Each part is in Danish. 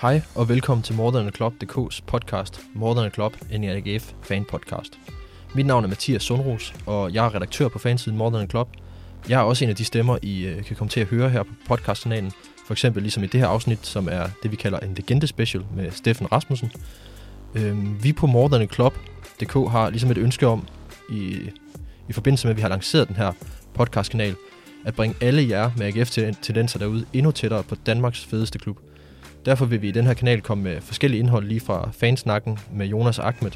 Hej og velkommen til More Club.dk's podcast More Club, en fan podcast. Mit navn er Mathias Sundros, og jeg er redaktør på fansiden More Club. Jeg er også en af de stemmer, I øh, kan komme til at høre her på podcastkanalen. For eksempel ligesom i det her afsnit, som er det, vi kalder en legende special med Steffen Rasmussen. Øhm, vi på More Club.dk har ligesom et ønske om, i, i forbindelse med, at vi har lanceret den her podcastkanal, at bringe alle jer med AGF-tendenser derude endnu tættere på Danmarks fedeste klub – Derfor vil vi i den her kanal komme med forskellige indhold lige fra fansnakken med Jonas Ahmed,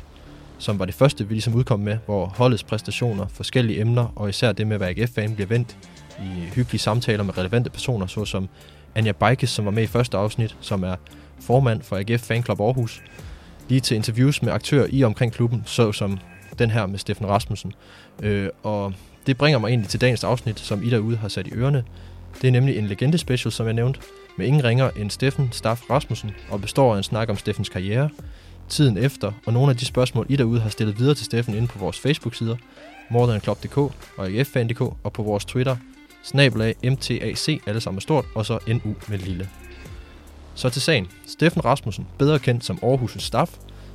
som var det første, vi ligesom udkom med, hvor holdets præstationer, forskellige emner og især det med at være AGF-fan bliver vendt i hyggelige samtaler med relevante personer, såsom Anja Beikes, som var med i første afsnit, som er formand for AGF Fanclub Aarhus, lige til interviews med aktører i omkring klubben, såsom den her med Steffen Rasmussen. Øh, og det bringer mig egentlig til dagens afsnit, som I derude har sat i ørerne. Det er nemlig en legende special, som jeg nævnte, med ingen ringer end Steffen Staff Rasmussen og består af en snak om Steffens karriere, tiden efter og nogle af de spørgsmål, I derude har stillet videre til Steffen inde på vores Facebook-sider, morethanclub.dk og AGFFan.dk og på vores Twitter, snabelag MTAC, alle sammen stort, og så NU med lille. Så til sagen. Steffen Rasmussen, bedre kendt som Aarhus' staff,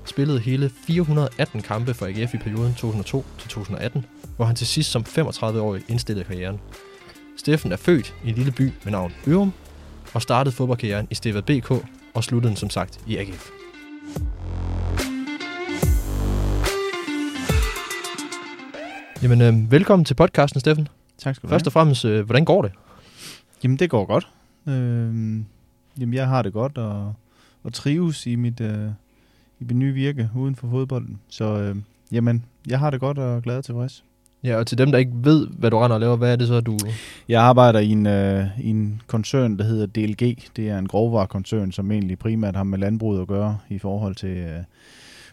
spillede hele 418 kampe for AGF i perioden 2002-2018, hvor han til sidst som 35-årig indstillede karrieren. Steffen er født i en lille by med navn Ørum og startede fodboldkarrieren i Steva BK og sluttede den som sagt i AGF. Jamen, øh, velkommen til podcasten, Steffen. Tak skal du Først og fremmest, øh, hvordan går det? Jamen, det går godt. Øh, jamen, jeg har det godt og, og trives i mit, øh, i mit nye virke uden for fodbolden. Så øh, jamen, jeg har det godt og glad og tilfreds. Ja, og til dem, der ikke ved, hvad du render og laver, hvad er det så, du... Jeg arbejder i en, øh, i en koncern, der hedder DLG. Det er en grovvarekoncern, som egentlig primært har med landbruget at gøre i forhold til øh,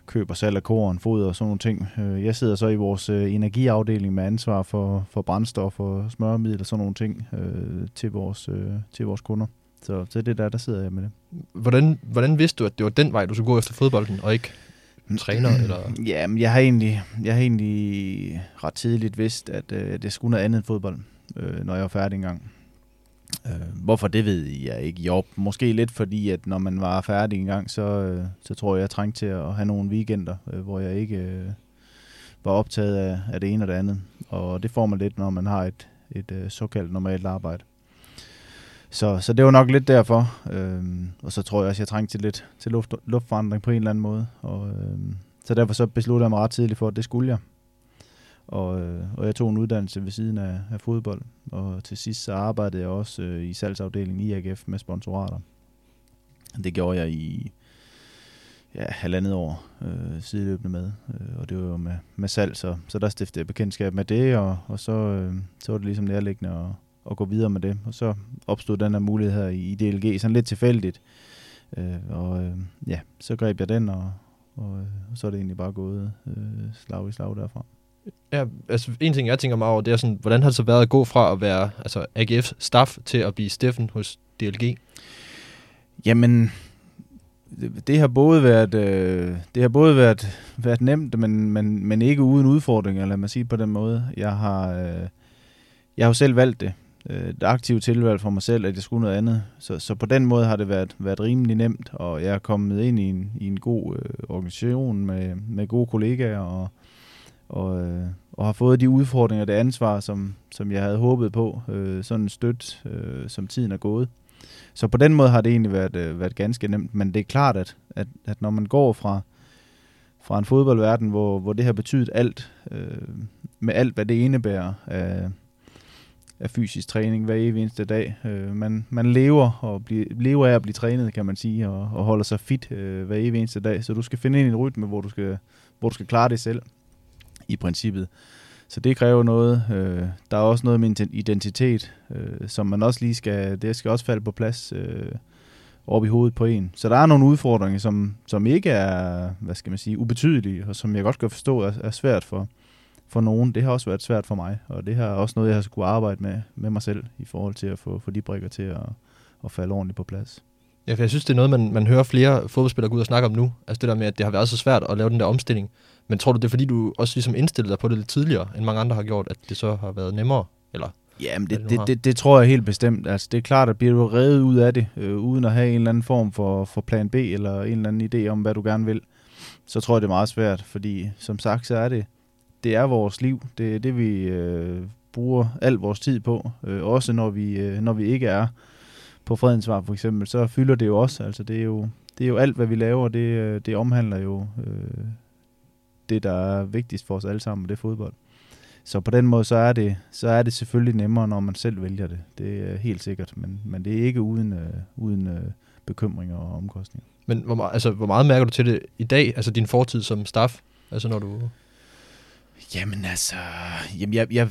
køb og salg af korn, foder og sådan nogle ting. Øh, jeg sidder så i vores øh, energiafdeling med ansvar for, for brændstof og smøremiddel og sådan nogle ting øh, til, vores, øh, til vores kunder. Så, så det der, der sidder jeg med det. Hvordan, hvordan vidste du, at det var den vej, du skulle gå efter fodbolden, og ikke træner? eller? Ja, men jeg har egentlig, jeg har egentlig ret tidligt vidst, at øh, det skulle noget andet end fodbold, øh, når jeg var færdig engang. Øh, hvorfor, det ved jeg ikke. Jo, måske lidt fordi, at når man var færdig engang, så, øh, så tror jeg, jeg trængte til at have nogle weekender, øh, hvor jeg ikke øh, var optaget af, af det ene og det andet. Og det får man lidt, når man har et, et øh, såkaldt normalt arbejde. Så, så det var nok lidt derfor. Øhm, og så tror jeg også, jeg trængte til lidt til luft, luftforandring på en eller anden måde. Og, øhm, så derfor så besluttede jeg mig ret tidligt for, at det skulle jeg. Og, øh, og jeg tog en uddannelse ved siden af, af fodbold. Og til sidst så arbejdede jeg også øh, i salgsafdelingen i AGF med sponsorater. Det gjorde jeg i ja, halvandet år øh, sideløbende med. Øh, og det var jo med, med salg, så, så der stiftede jeg bekendtskab med det. Og, og så, øh, så var det ligesom nærliggende at at gå videre med det. Og så opstod den her mulighed her i DLG, sådan lidt tilfældigt. Øh, og øh, ja, så greb jeg den, og, og, og så er det egentlig bare gået øh, slag i slag derfra. Ja, altså en ting, jeg tænker mig over, det er sådan, hvordan har det så været at gå fra at være altså AGF staff til at blive Steffen hos DLG? Jamen, det, det har både været øh, det har både været, været nemt, men, men, men ikke uden udfordringer, lad mig sige på den måde. Jeg har, øh, jeg har jo selv valgt det øh, et aktivt tilvalg for mig selv, at jeg skulle noget andet. Så, så på den måde har det været, været rimelig nemt, og jeg er kommet ind i en, i en god øh, organisation med, med gode kollegaer, og, og, øh, og har fået de udfordringer og det ansvar, som, som jeg havde håbet på, øh, sådan støt, øh, som tiden er gået. Så på den måde har det egentlig været, øh, været ganske nemt, men det er klart, at, at, at når man går fra, fra en fodboldverden, hvor, hvor det har betydet alt, øh, med alt, hvad det indebærer af, af fysisk træning hver evig eneste dag. Øh, man, man lever, og bliver, lever af at blive trænet, kan man sige, og, og holder sig fit øh, hver evig eneste dag. Så du skal finde ind i en rytme, hvor du skal, hvor du skal klare det selv, i princippet. Så det kræver noget. Øh, der er også noget med identitet, øh, som man også lige skal, det skal også falde på plads øh, op i hovedet på en. Så der er nogle udfordringer, som, som ikke er, hvad skal man sige, ubetydelige, og som jeg godt kan forstå er, er svært for, for nogen. Det har også været svært for mig, og det har også noget, jeg har skulle arbejde med, med mig selv i forhold til at få, få de brikker til at, at falde ordentligt på plads. Ja, for jeg synes, det er noget, man, man hører flere fodboldspillere gå ud og snakke om nu. Altså det der med, at det har været så svært at lave den der omstilling. Men tror du, det er fordi, du også ligesom indstillede dig på det lidt tidligere, end mange andre har gjort, at det så har været nemmere? Eller? Jamen, hvad det, det, har. det, det tror jeg helt bestemt. Altså, det er klart, at bliver du reddet ud af det, øh, uden at have en eller anden form for, for plan B, eller en eller anden idé om, hvad du gerne vil, så tror jeg, det er meget svært, fordi som sagt, så er det, det er vores liv. Det er det, vi øh, bruger al vores tid på. Øh, også når vi, øh, når vi ikke er på Fredensvar for eksempel, så fylder det jo også. Altså, det er jo, det er jo alt, hvad vi laver, det, øh, det omhandler jo øh, det, der er vigtigst for os alle sammen, det er fodbold. Så på den måde, så er det, så er det selvfølgelig nemmere, når man selv vælger det. Det er helt sikkert, men, men det er ikke uden, øh, uden øh, bekymringer og omkostninger. Men hvor, meget- altså, hvor meget mærker du til det i dag, altså din fortid som staff? Altså når du... Jamen altså, jamen jeg, jeg,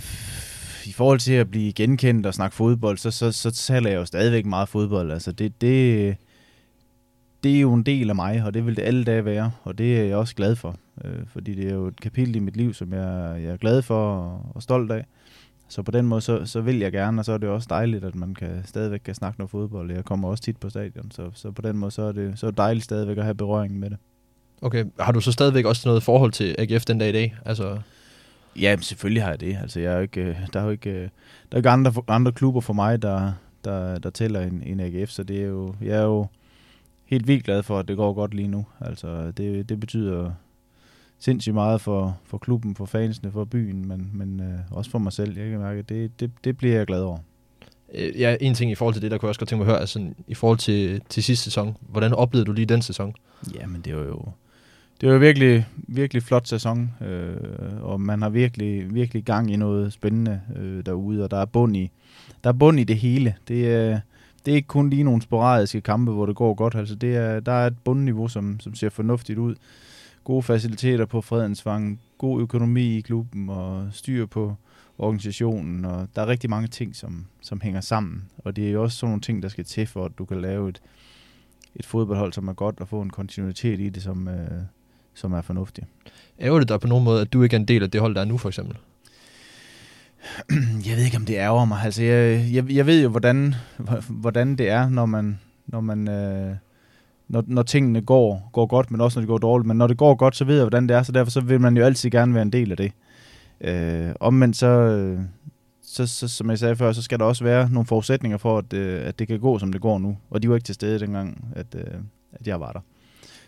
i forhold til at blive genkendt og snakke fodbold, så, så, så taler jeg jo stadigvæk meget fodbold. Altså det, det, det er jo en del af mig, og det vil det alle dage være, og det er jeg også glad for. Øh, fordi det er jo et kapitel i mit liv, som jeg, jeg er glad for og, og stolt af. Så på den måde, så, så vil jeg gerne, og så er det også dejligt, at man kan, stadigvæk kan snakke noget fodbold. Jeg kommer også tit på stadion, så, så på den måde, så er, det, så er det dejligt stadigvæk at have berøring med det. Okay, har du så stadigvæk også noget forhold til AGF den dag i dag? Altså, Ja, selvfølgelig har jeg det. Altså, jeg er jo ikke, øh, der er jo ikke, øh, der er ikke andre, andre klubber for mig, der, der, der tæller en, en AGF, så det er jo, jeg er jo helt vildt glad for, at det går godt lige nu. Altså, det, det betyder sindssygt meget for, for klubben, for fansene, for byen, men, men øh, også for mig selv. Jeg kan mærke, at det, det, det bliver jeg glad over. øh, ja, en ting i forhold til det, der kunne jeg også godt tænke mig at høre, altså i forhold til, til sidste sæson. Hvordan oplevede du lige den sæson? Ja, men det var jo det var jo virkelig, virkelig flot sæson, øh, og man har virkelig, virkelig gang i noget spændende øh, derude, og der er bund i, der er bund i det hele. Det øh, det er ikke kun lige nogle sporadiske kampe, hvor det går godt. Altså det er, der er et bundniveau, som, som ser fornuftigt ud. Gode faciliteter på Fredensvang, god økonomi i klubben og styr på organisationen, og der er rigtig mange ting, som, som hænger sammen. Og det er jo også sådan nogle ting, der skal til for, at du kan lave et, et fodboldhold, som er godt, og få en kontinuitet i det, som, øh, som er fornuftig. Ærger det dig på nogen måde, at du ikke er en del af det hold, der er nu, for eksempel? Jeg ved ikke, om det ærger mig. Altså, jeg, jeg, jeg ved jo, hvordan, hvordan det er, når man, når man øh, når, når tingene går, går godt, men også når det går dårligt. Men når det går godt, så ved jeg, hvordan det er, så derfor så vil man jo altid gerne være en del af det. Øh, omvendt så, øh, så, så, som jeg sagde før, så skal der også være nogle forudsætninger for, at, øh, at det kan gå, som det går nu. Og de var ikke til stede dengang, at, øh, at jeg var der.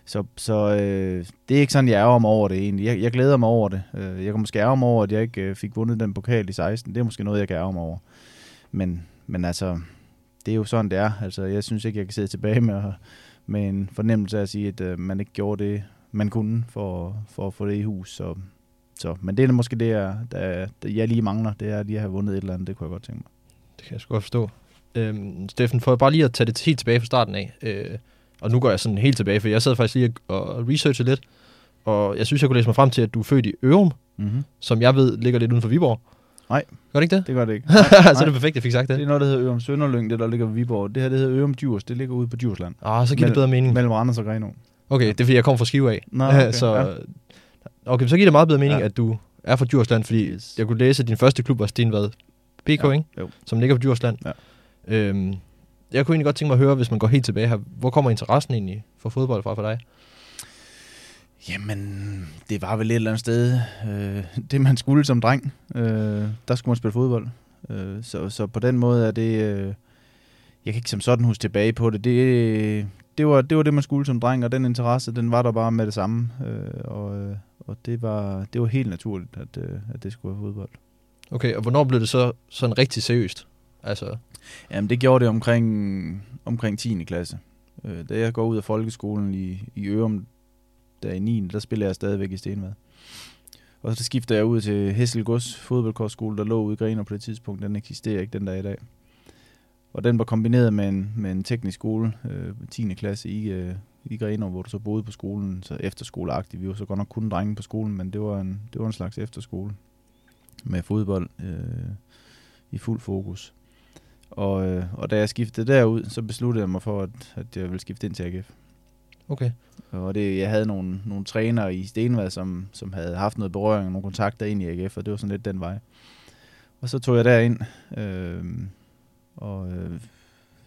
Så, så øh, det er ikke sådan, jeg ærger mig over det egentlig. Jeg, jeg glæder mig over det. Øh, jeg kan måske ærge mig over, at jeg ikke øh, fik vundet den pokal i 16. Det er måske noget, jeg kan ærge mig over. Men, men altså, det er jo sådan, det er. Altså, jeg synes ikke, jeg kan sidde tilbage med, med en fornemmelse af at sige, at øh, man ikke gjorde det, man kunne for, for at få det i hus. Så, så, men det er måske det, jeg, der, der jeg lige mangler. Det er lige at have vundet et eller andet. Det kunne jeg godt tænke mig. Det kan jeg sgu godt forstå. Øhm, Steffen, for bare lige at tage det helt tilbage fra starten af, øh, og nu går jeg sådan helt tilbage, for jeg sad faktisk lige og researchede lidt, og jeg synes, jeg kunne læse mig frem til, at du er født i Ørum, Mm-hmm. som jeg ved ligger lidt uden for Viborg. Nej. Gør det ikke det? Det gør det ikke. så er det perfekt, jeg fik sagt Det det. er noget, der hedder Ørum Sønderlyng, det der ligger ved Viborg. Det her, det hedder Ørum Djurs. Det ligger ude på Djursland. Ah, så giver det bedre mening. Mellem Randers og Greno. Okay, det er fordi, jeg kommer fra Skive af. Nå, okay, så, ja. okay, så giver det meget bedre mening, Ja. at du er fra Djursland, fordi jeg kunne læse, at din første klub var Stenvad BK, Ja, ikke? jo. som ligger på Djursland. Ja. Øhm, jeg kunne egentlig godt tænke mig at høre, hvis man går helt tilbage her, hvor kommer interessen egentlig for fodbold fra for dig? Jamen, det var vel et eller andet sted, øh, det man skulle som dreng. Øh, der skulle man spille fodbold. Øh, så, så på den måde er det, øh, jeg kan ikke som sådan huske tilbage på det. Det, det, var, det var det, man skulle som dreng, og den interesse, den var der bare med det samme. Øh, og øh, og det, var, det var helt naturligt, at, øh, at det skulle være fodbold. Okay, og hvornår blev det så sådan rigtig seriøst? Altså, Jamen, det gjorde det omkring, omkring 10. klasse. Øh, da jeg går ud af folkeskolen i, i Ørum, der i 9. der spiller jeg stadigvæk i Stenvad. Og så skifter jeg ud til Hesselgods fodboldkortskole, der lå ude i Grener på det tidspunkt. Den eksisterer ikke den dag i dag. Og den var kombineret med en, med en teknisk skole, øh, 10. klasse i, øh, i Grenaa, hvor du så boede på skolen, så efterskoleagtigt. Vi var så godt nok kun drenge på skolen, men det var en, det var en slags efterskole med fodbold øh, i fuld fokus. Og, øh, og da jeg skiftede derud, så besluttede jeg mig for, at, at jeg ville skifte ind til AGF. okay. Og det, jeg havde nogle, nogle trænere i Stenvad, som, som havde haft noget berøring og nogle kontakter ind i AGF, og det var sådan lidt den vej. Og så tog jeg derind, øh, og øh,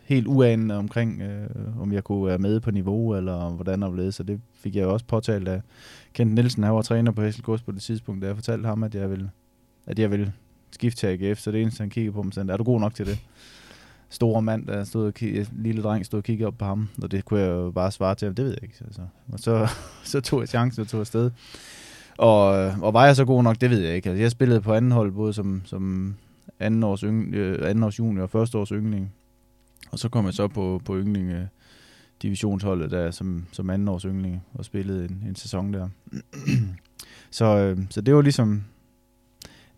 helt uanende omkring, øh, om jeg kunne være med på niveau, eller hvordan og hvorledes. Så det fik jeg også påtalt af Kent Nielsen, han var træner på Hesselgods på det tidspunkt, da jeg fortalte ham, at jeg ville, at jeg ville skift til AGF, så det eneste, han kigger på mig, sagde, er du god nok til det? Store mand, der stod og kig, lille dreng stod og kiggede op på ham, og det kunne jeg jo bare svare til ham, det ved jeg ikke. Altså. Og så, så tog jeg chancen og tog afsted. Og, øh, og var jeg så god nok, det ved jeg ikke. Altså, jeg spillede på anden hold, både som, som anden års, yng, øh, anden års junior og første års yngling. Og så kom jeg så på, på yngling øh, divisionsholdet der som, som anden års yngling og spillede en, en sæson der. så, øh, så det var ligesom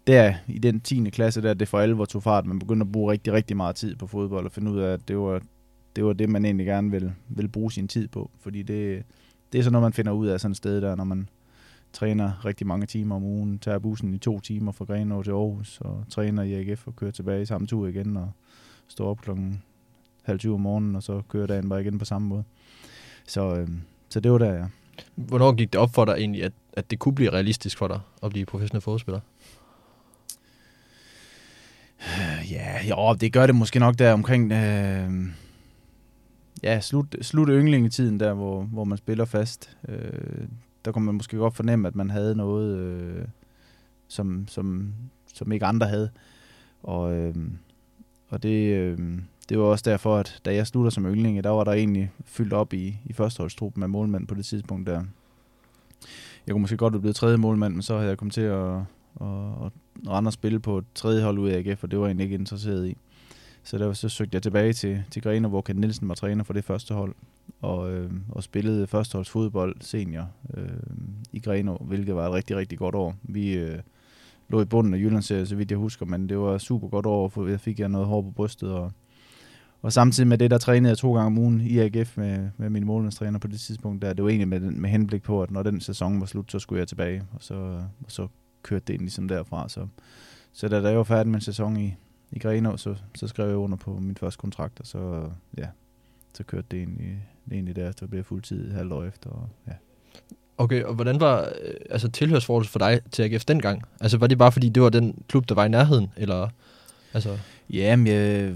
der i den 10. klasse der, det for alvor tog fart. Man begyndte at bruge rigtig, rigtig meget tid på fodbold og finde ud af, at det var det, var det man egentlig gerne ville, ville bruge sin tid på. Fordi det, det er sådan noget, man finder ud af sådan et sted der, når man træner rigtig mange timer om ugen, tager bussen i to timer fra Grenaa til Aarhus, og træner i AGF og kører tilbage i samme tur igen, og står op klokken halv 20 om morgenen, og så kører dagen bare igen på samme måde. Så, øh, så det var der, ja. Hvornår gik det op for dig egentlig, at, at det kunne blive realistisk for dig at blive professionel fodspiller? Ja, jo, det gør det måske nok der omkring øh, ja, slut, slut yndlingetiden der, hvor, hvor man spiller fast. Øh, der kunne man måske godt fornemme, at man havde noget, øh, som, som, som ikke andre havde. Og, øh, og det, øh, det var også derfor, at da jeg slutter som yndling, der var der egentlig fyldt op i, i førsteholdstruppen med målmand på det tidspunkt der. Jeg kunne måske godt have blevet tredje målmand, men så havde jeg kommet til at, og, og rende og spille på et tredje hold ud af AGF, og det var jeg egentlig ikke interesseret i. Så der så søgte jeg tilbage til, til Grene, hvor Ken Nielsen var træner for det første hold, og, øh, og spillede førsteholdsfodbold senior øh, i Greno, hvilket var et rigtig, rigtig godt år. Vi øh, lå i bunden af Jyllandsserien, så vidt jeg husker, men det var et super godt år, for jeg fik jeg noget hår på brystet, og, og samtidig med det, der trænede jeg to gange om ugen i AGF med, med min målmandstræner på det tidspunkt der. Det var egentlig med, med henblik på, at når den sæson var slut, så skulle jeg tilbage, og så, og så kørte det ind ligesom derfra. Så, så da jeg var færdig med en sæson i, i Grenaa, så, så skrev jeg under på min første kontrakt, og så, ja, så kørte det egentlig, det egentlig der, så blev jeg fuldtid et halvt år efter. Og, ja. Okay, og hvordan var øh, altså, tilhørsforholdet for dig til AGF dengang? Altså, var det bare fordi, det var den klub, der var i nærheden, eller... Altså... Jamen, jeg,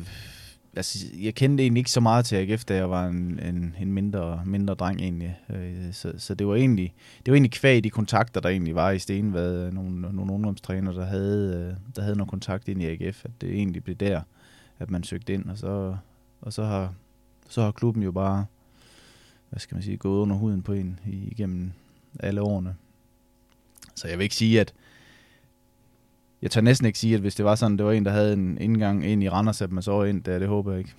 altså, jeg kendte egentlig ikke så meget til AGF, da jeg var en, en, en mindre, mindre dreng egentlig. Øh, så, så det var egentlig det var egentlig kvæg de kontakter, der egentlig var i Stenvad. Nogle, nogle ungdomstræner, der havde, øh, der havde noget kontakt ind i AGF. At det egentlig blev der, at man søgte ind. Og så, og så, har, så har klubben jo bare, hvad skal man sige, gået under huden på en igennem alle årene. Så jeg vil ikke sige, at jeg tør næsten ikke sige, at hvis det var sådan, det var en, der havde en indgang ind i Randers, at man så ind der, det håber jeg ikke.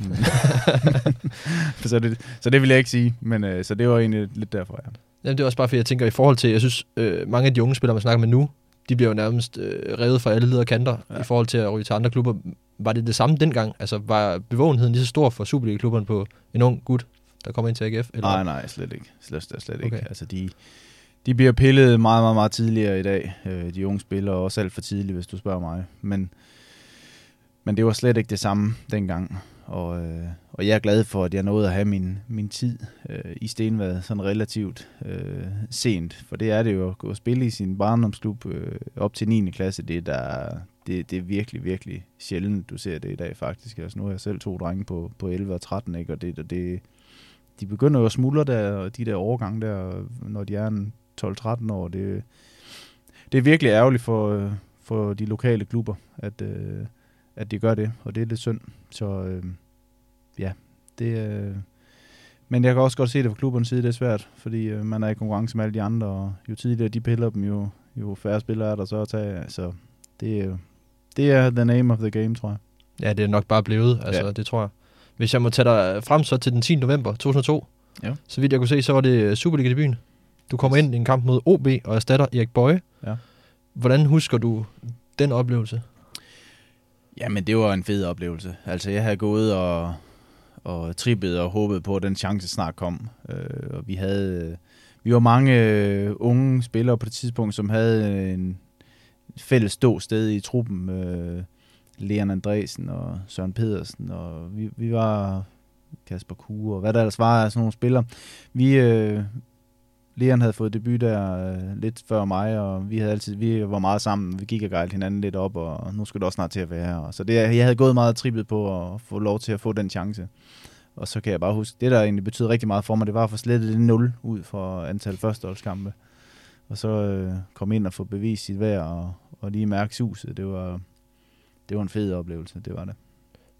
Så, det, så det vil jeg ikke sige, men øh, så det var egentlig lidt derfor, ja. Jamen, det er også bare, fordi jeg tænker i forhold til, jeg synes, øh, mange af de unge spillere, man snakker med nu, de bliver jo nærmest øh, revet fra alle leder kanter ja. i forhold til at ryge til andre klubber. Var det det samme dengang? Altså, var bevågenheden lige så stor for Superliga-klubberne på en ung gut, der kommer ind til AGF? Eller? Nej, nej, slet ikke. Slet, slet, slet okay. ikke. Altså, de, de bliver pillet meget, meget, meget tidligere i dag. Øh, de unge spillere også alt for tidligt, hvis du spørger mig. Men, men det var slet ikke det samme dengang. Og, øh, og jeg er glad for, at jeg nåede at have min, min tid øh, i Stenvad sådan relativt øh, sent. For det er det jo at gå og spille i sin barndomsklub øh, op til 9. klasse. Det, der, det, det er virkelig, virkelig sjældent, du ser det i dag faktisk. Altså, nu har jeg selv to drenge på, på 11 og 13, ikke? og det, det, de begynder jo at smuldre der, de der overgang der, når de er en 12-13 år. Det, det er virkelig ærgerligt for, for de lokale klubber, at, øh, at de gør det, og det er lidt synd. Så øh, ja, det øh, men jeg kan også godt se det fra klubbernes side, det er svært, fordi øh, man er i konkurrence med alle de andre, og jo tidligere de piller dem, jo, jo færre spillere er der så at tage. Så det er, det er the name of the game, tror jeg. Ja, det er nok bare blevet, altså ja. det tror jeg. Hvis jeg må tage dig frem så til den 10. november 2002, ja. så vidt jeg kunne se, så var det Superliga-debuten. Du kommer ind i en kamp mod OB og erstatter Erik Bøje. Ja. Hvordan husker du den oplevelse? Jamen, det var en fed oplevelse. Altså, jeg havde gået og, og trippet og håbet på, at den chance snart kom. Øh, og vi havde... Vi var mange øh, unge spillere på det tidspunkt, som havde en fælles ståsted i truppen. Øh, Leon Andresen og Søren Pedersen, og vi, vi var Kasper Kure, og hvad der ellers var af sådan nogle spillere. Vi, øh, Leon havde fået debut der øh, lidt før mig, og vi havde altid, vi var meget sammen, vi gik og gejlede hinanden lidt op, og nu skulle det også snart til at være her. Så det, jeg havde gået meget trippet på at få lov til at få den chance. Og så kan jeg bare huske, det der egentlig betød rigtig meget for mig, det var at få slettet det 0 ud for antal førsteholdskampe. Og så øh, komme ind og få bevist sit værd, og, og lige mærke suset. Det var, det var en fed oplevelse, det var det.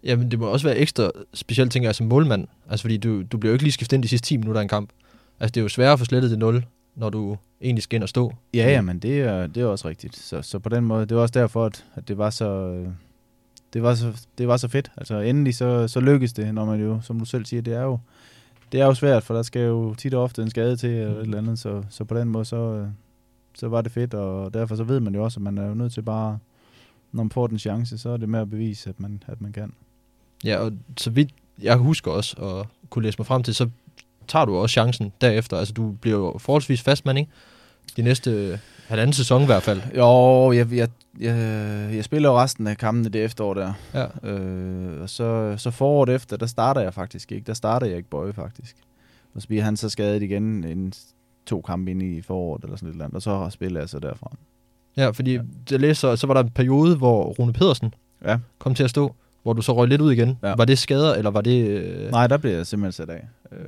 Jamen, det må også være ekstra specielt, tænker jeg, som målmand. Altså, fordi du, du bliver jo ikke lige skiftet ind de sidste 10 minutter af en kamp. Altså, det er jo sværere at få slettet det 0, når du egentlig skal ind og stå. Ja, ja, men det er, det er også rigtigt. Så, så på den måde, det var også derfor, at, at det var så... øh, Det var, så, det var så fedt. Altså endelig så, så lykkedes det, når man jo, som du selv siger, det er jo, det er jo svært, for der skal jo tit og ofte en skade til eller et eller andet, så, så på den måde, så, øh, så var det fedt, og derfor så ved man jo også, at man er jo nødt til bare, når man får den chance, så er det med at bevise, at man, at man kan. Ja, og så vidt jeg husker også, og kunne læse mig frem til, så tager du også chancen derefter. Altså, du bliver jo forholdsvis fastmand, ikke? De næste øh, halvanden sæson i hvert fald. Jo, jeg, jeg, jeg, jeg spiller jo resten af kampene det efterår der. Ja. Øh, og så, så foråret efter, der starter jeg faktisk ikke. Der starter jeg ikke Bøje faktisk. Og så bliver han så skadet igen en, to kampe ind i foråret eller sådan et eller andet. Og så spiller jeg så derfra. Ja, fordi Ja. ja. jeg læser, så var der en periode, hvor Rune Pedersen Ja. kom til at stå, hvor du så røg lidt ud igen. Ja. Var det skader, eller var det... Øh... Nej, der blev jeg simpelthen sat af. Øh,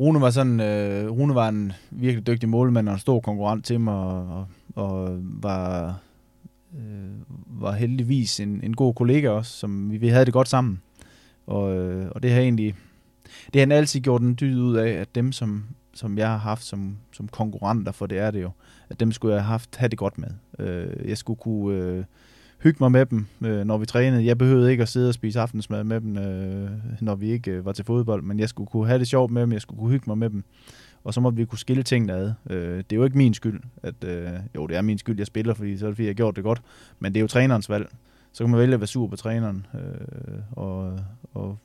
Rune var sådan, øh, Rune var en virkelig dygtig målmand og en stor konkurrent til mig, og, og, og var, øh, var heldigvis en, en god kollega også, som vi, vi havde det godt sammen. Og, øh, og det har egentlig, det har han altid gjort en dyd ud af, at dem, som, som jeg har haft som, som konkurrenter, for det er det jo, at dem skulle jeg have haft, have det godt med. Øh, jeg skulle kunne øh, hygge mig med dem, øh, når vi trænede. Jeg behøvede ikke at sidde og spise aftensmad med dem, øh, når vi ikke øh, var til fodbold, men jeg skulle kunne have det sjovt med dem, jeg skulle kunne hygge mig med dem. Og så må vi kunne skille tingene ad. Øh, det er jo ikke min skyld, at øh, jo, det er min skyld, jeg spiller, fordi så er det fordi, jeg har gjort det godt. Men det er jo trænerens valg. Så kan man vælge at være sur på træneren øh, og, og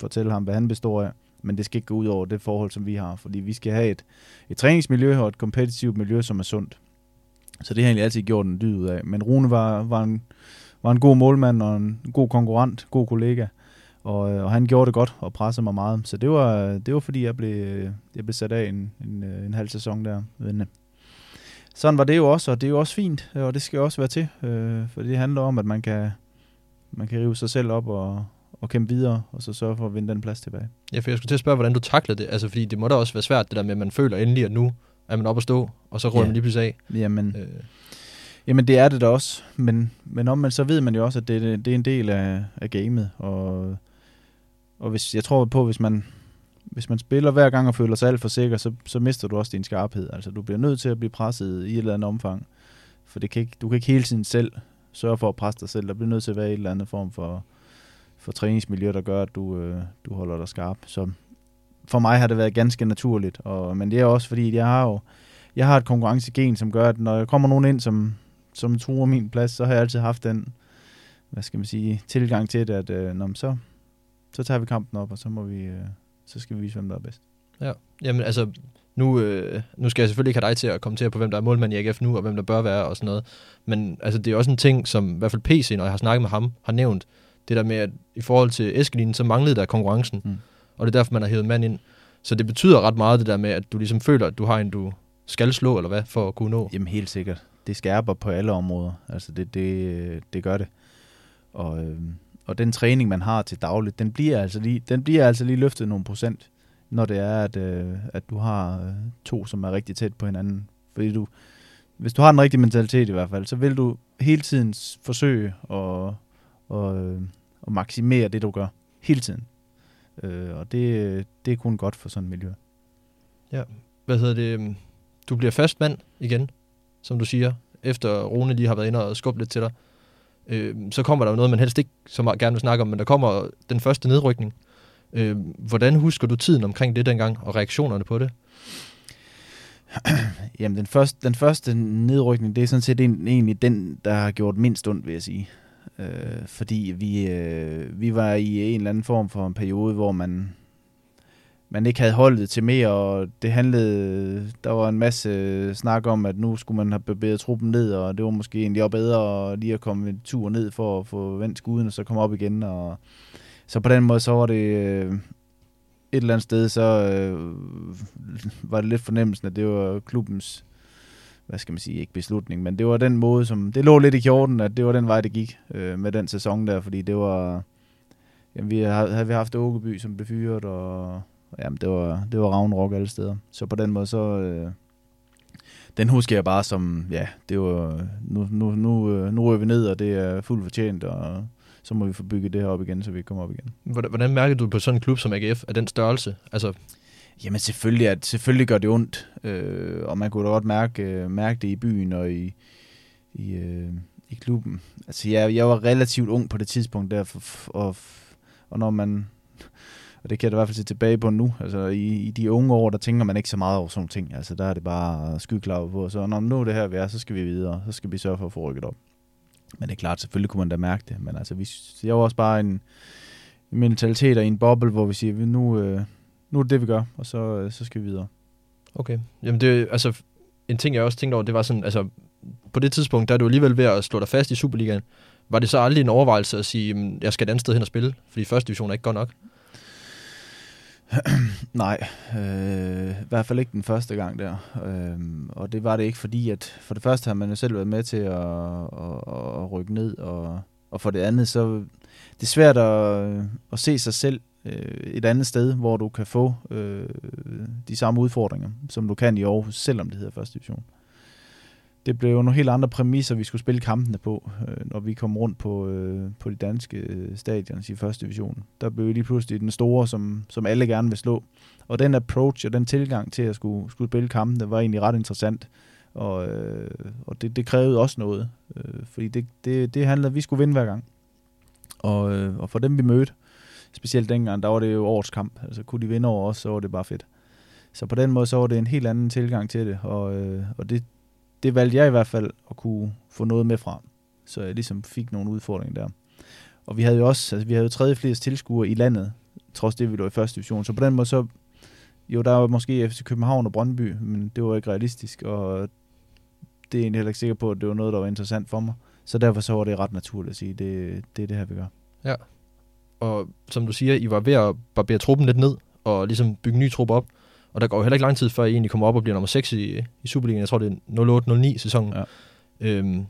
fortælle ham, hvad han består af. Men det skal ikke gå ud over det forhold, som vi har, fordi vi skal have et, et træningsmiljø og et kompetitivt miljø, som er sundt. Så det har jeg egentlig altid gjort en dyd ud af. Men Rune var, var, en, var en god målmand og en god konkurrent, god kollega. Og, øh, og han gjorde det godt og pressede mig meget. Så det var, det var fordi, jeg blev, jeg blev sat af en, en, øh, en halv sæson der. Sådan var det jo også, og det er jo også fint, og det skal også være til. Øh, for det handler om, at man kan, man kan rive sig selv op og, og kæmpe videre, og så sørge for at vinde den plads tilbage. Ja, for jeg skulle til at spørge, hvordan du taklede det. Altså, fordi det må da også være svært, det der med, at man føler endelig, at nu er man oppe at stå, og så ruller Ja. man lige pludselig af. Jamen, Øh, Jamen det er det da også, men, men om man så ved man jo også, at det, det er en del af, af gamet, og, og hvis, jeg tror på, hvis man, hvis man spiller hver gang og føler sig alt for sikker, så, så mister du også din skarphed. Altså du bliver nødt til at blive presset i et eller andet omfang, for det kan ikke, du kan ikke hele tiden selv sørge for at presse dig selv. Der bliver nødt til at være en eller anden form for, for træningsmiljø, der gør, at du, øh, du holder dig skarp. Så for mig har det været ganske naturligt, og, men det er også fordi, jeg har jo jeg har et konkurrencegen, som gør, at når der kommer nogen ind, som, som truer min plads, så har jeg altid haft den, hvad skal man sige, tilgang til det, at øh, når, så, så tager vi kampen op, og så må vi, øh, så skal vi vise, hvem der er bedst. ja. Jamen, altså, nu, øh, nu skal jeg selvfølgelig ikke have dig til at kommentere på, hvem der er målmand i AGF nu, og hvem der bør være, og sådan noget. Men altså, det er også en ting, som i hvert fald PC, når jeg har snakket med ham, har nævnt. Det der med, at i forhold til Eskelinen, så manglede der konkurrencen. Mm. Og det er derfor, man har hævet mand ind. Så det betyder ret meget, det der med, at du ligesom føler, at du har en, du skal slå, eller hvad, for at kunne nå. Jamen helt sikkert. Det skærper på alle områder. Altså det, det, det gør det. Og, øh, og den træning, man har til dagligt, den bliver altså lige, den bliver altså lige løftet nogle procent, når det er, at, øh, at du har øh, to, som er rigtig tæt på hinanden. Fordi du, hvis du har den rigtige mentalitet i hvert fald, så vil du hele tiden forsøge at, og, og øh, at maksimere det, du gør. Hele tiden. Øh, og det, det er kun godt for sådan et miljø. Hvad hedder det? Du bliver fast mand igen, som du siger, efter Rune lige har været inde og skubbe lidt til dig. Øh, så kommer der jo noget, man helst ikke så meget gerne vil snakke om, men der kommer den første nedrykning. Øh, hvordan husker du tiden omkring det dengang, og reaktionerne på det? Jamen, den første, den første nedrykning, det er sådan set en- egentlig den, der har gjort mindst ondt, vil jeg sige. Øh, fordi vi, øh, vi var i en eller anden form for en periode, hvor man, man ikke havde holdet til mere, og det handlede, der var en masse snak om, at nu skulle man have bevæget truppen ned, og det var måske egentlig også bedre lige at komme en tur ned for at få vendt skuden, og så komme op igen. Og, så på den måde, så var det øh, et eller andet sted, så øh, var det lidt fornemmelsen, at det var klubbens, hvad skal man sige, ikke beslutning, men det var den måde, som, det lå lidt i kjorten, at det var den vej, det gik øh, med den sæson der, fordi det var, jamen vi havde, havde vi haft Åkeby, som blev fyret, og jamen det var, det var Ravnrock alle steder. Så på den måde, så, øh, den husker jeg bare som, ja, det var, nu, nu, nu, øh, nu er vi ned, og det er fuldt fortjent, og så må vi få bygget det her op igen, så vi kommer op igen. Hvordan, hvordan mærker du på sådan en klub som AGF, af den størrelse? Altså, Jamen selvfølgelig, at, selvfølgelig gør det ondt, øh, og man kunne da godt mærke, øh, mærke det i byen og i, i, øh, i klubben. Altså jeg, jeg var relativt ung på det tidspunkt der, for, og, og når man, og det kan jeg da i hvert fald se tilbage på nu, altså i, i de unge år, der tænker man ikke så meget over sådan nogle ting, altså der er det bare skyklav på, så når nu er det her vi er, så skal vi videre, så skal vi sørge for at få rykket op. Men det er klart, selvfølgelig kunne man da mærke det, men altså vi, jeg var også bare en, en mentalitet og en boble, hvor vi siger, nu, øh, nu er det det, vi gør, og så, øh, så skal vi videre. Okay. Jamen det, altså, en ting, jeg også tænkte over, det var sådan, altså, på det tidspunkt, der er du alligevel ved at slå dig fast i Superligaen. Var det så aldrig en overvejelse at sige, at jeg skal et andet sted hen og spille, fordi første division er ikke godt nok? Nej, øh, i hvert fald ikke den første gang der. Øh, og det var det ikke, fordi at for det første har man jo selv været med til at, at, at rykke ned, og, og for det andet, så det er svært at, at se sig selv øh, et andet sted, hvor du kan få øh, de samme udfordringer, som du kan i Aarhus, selvom det hedder første division. Det blev jo nogle helt andre præmisser, vi skulle spille kampene på, øh, når vi kom rundt på, øh, på de danske øh, stadions i første division. Der blev lige pludselig den store, som, som alle gerne vil slå. Og den approach og den tilgang til at skulle, skulle spille kampene var egentlig ret interessant. Og, øh, og det, det krævede også noget, øh, fordi det, det, det handlede, at vi skulle vinde hver gang. Og, øh, og for dem vi mødte, specielt dengang, der var det jo årets kamp. Altså kunne de vinde over os, så var det bare fedt. Så på den måde, så var det en helt anden tilgang til det, og, øh, og det, det valgte jeg i hvert fald at kunne få noget med fra. Så jeg ligesom fik nogle udfordringer der. Og vi havde jo også, altså vi havde jo tredje flest tilskuere i landet, trods det, vi lå i første division. Så på den måde, så, jo, der var måske FC København og Brøndby, men det var ikke realistisk, og det er egentlig heller ikke sikker på, at det var noget, der var interessant for mig. Så derfor så var det ret naturligt at sige, det, det er det her, vi gør. Ja. Og som du siger, I var ved at barbere truppen lidt ned, og ligesom bygge en ny truppe op. Og der går jo heller ikke lang tid, før I egentlig kommer op og bliver nummer 6 i, i Superligaen. Jeg tror, det er 08-09 sæsonen. Ja. Øhm,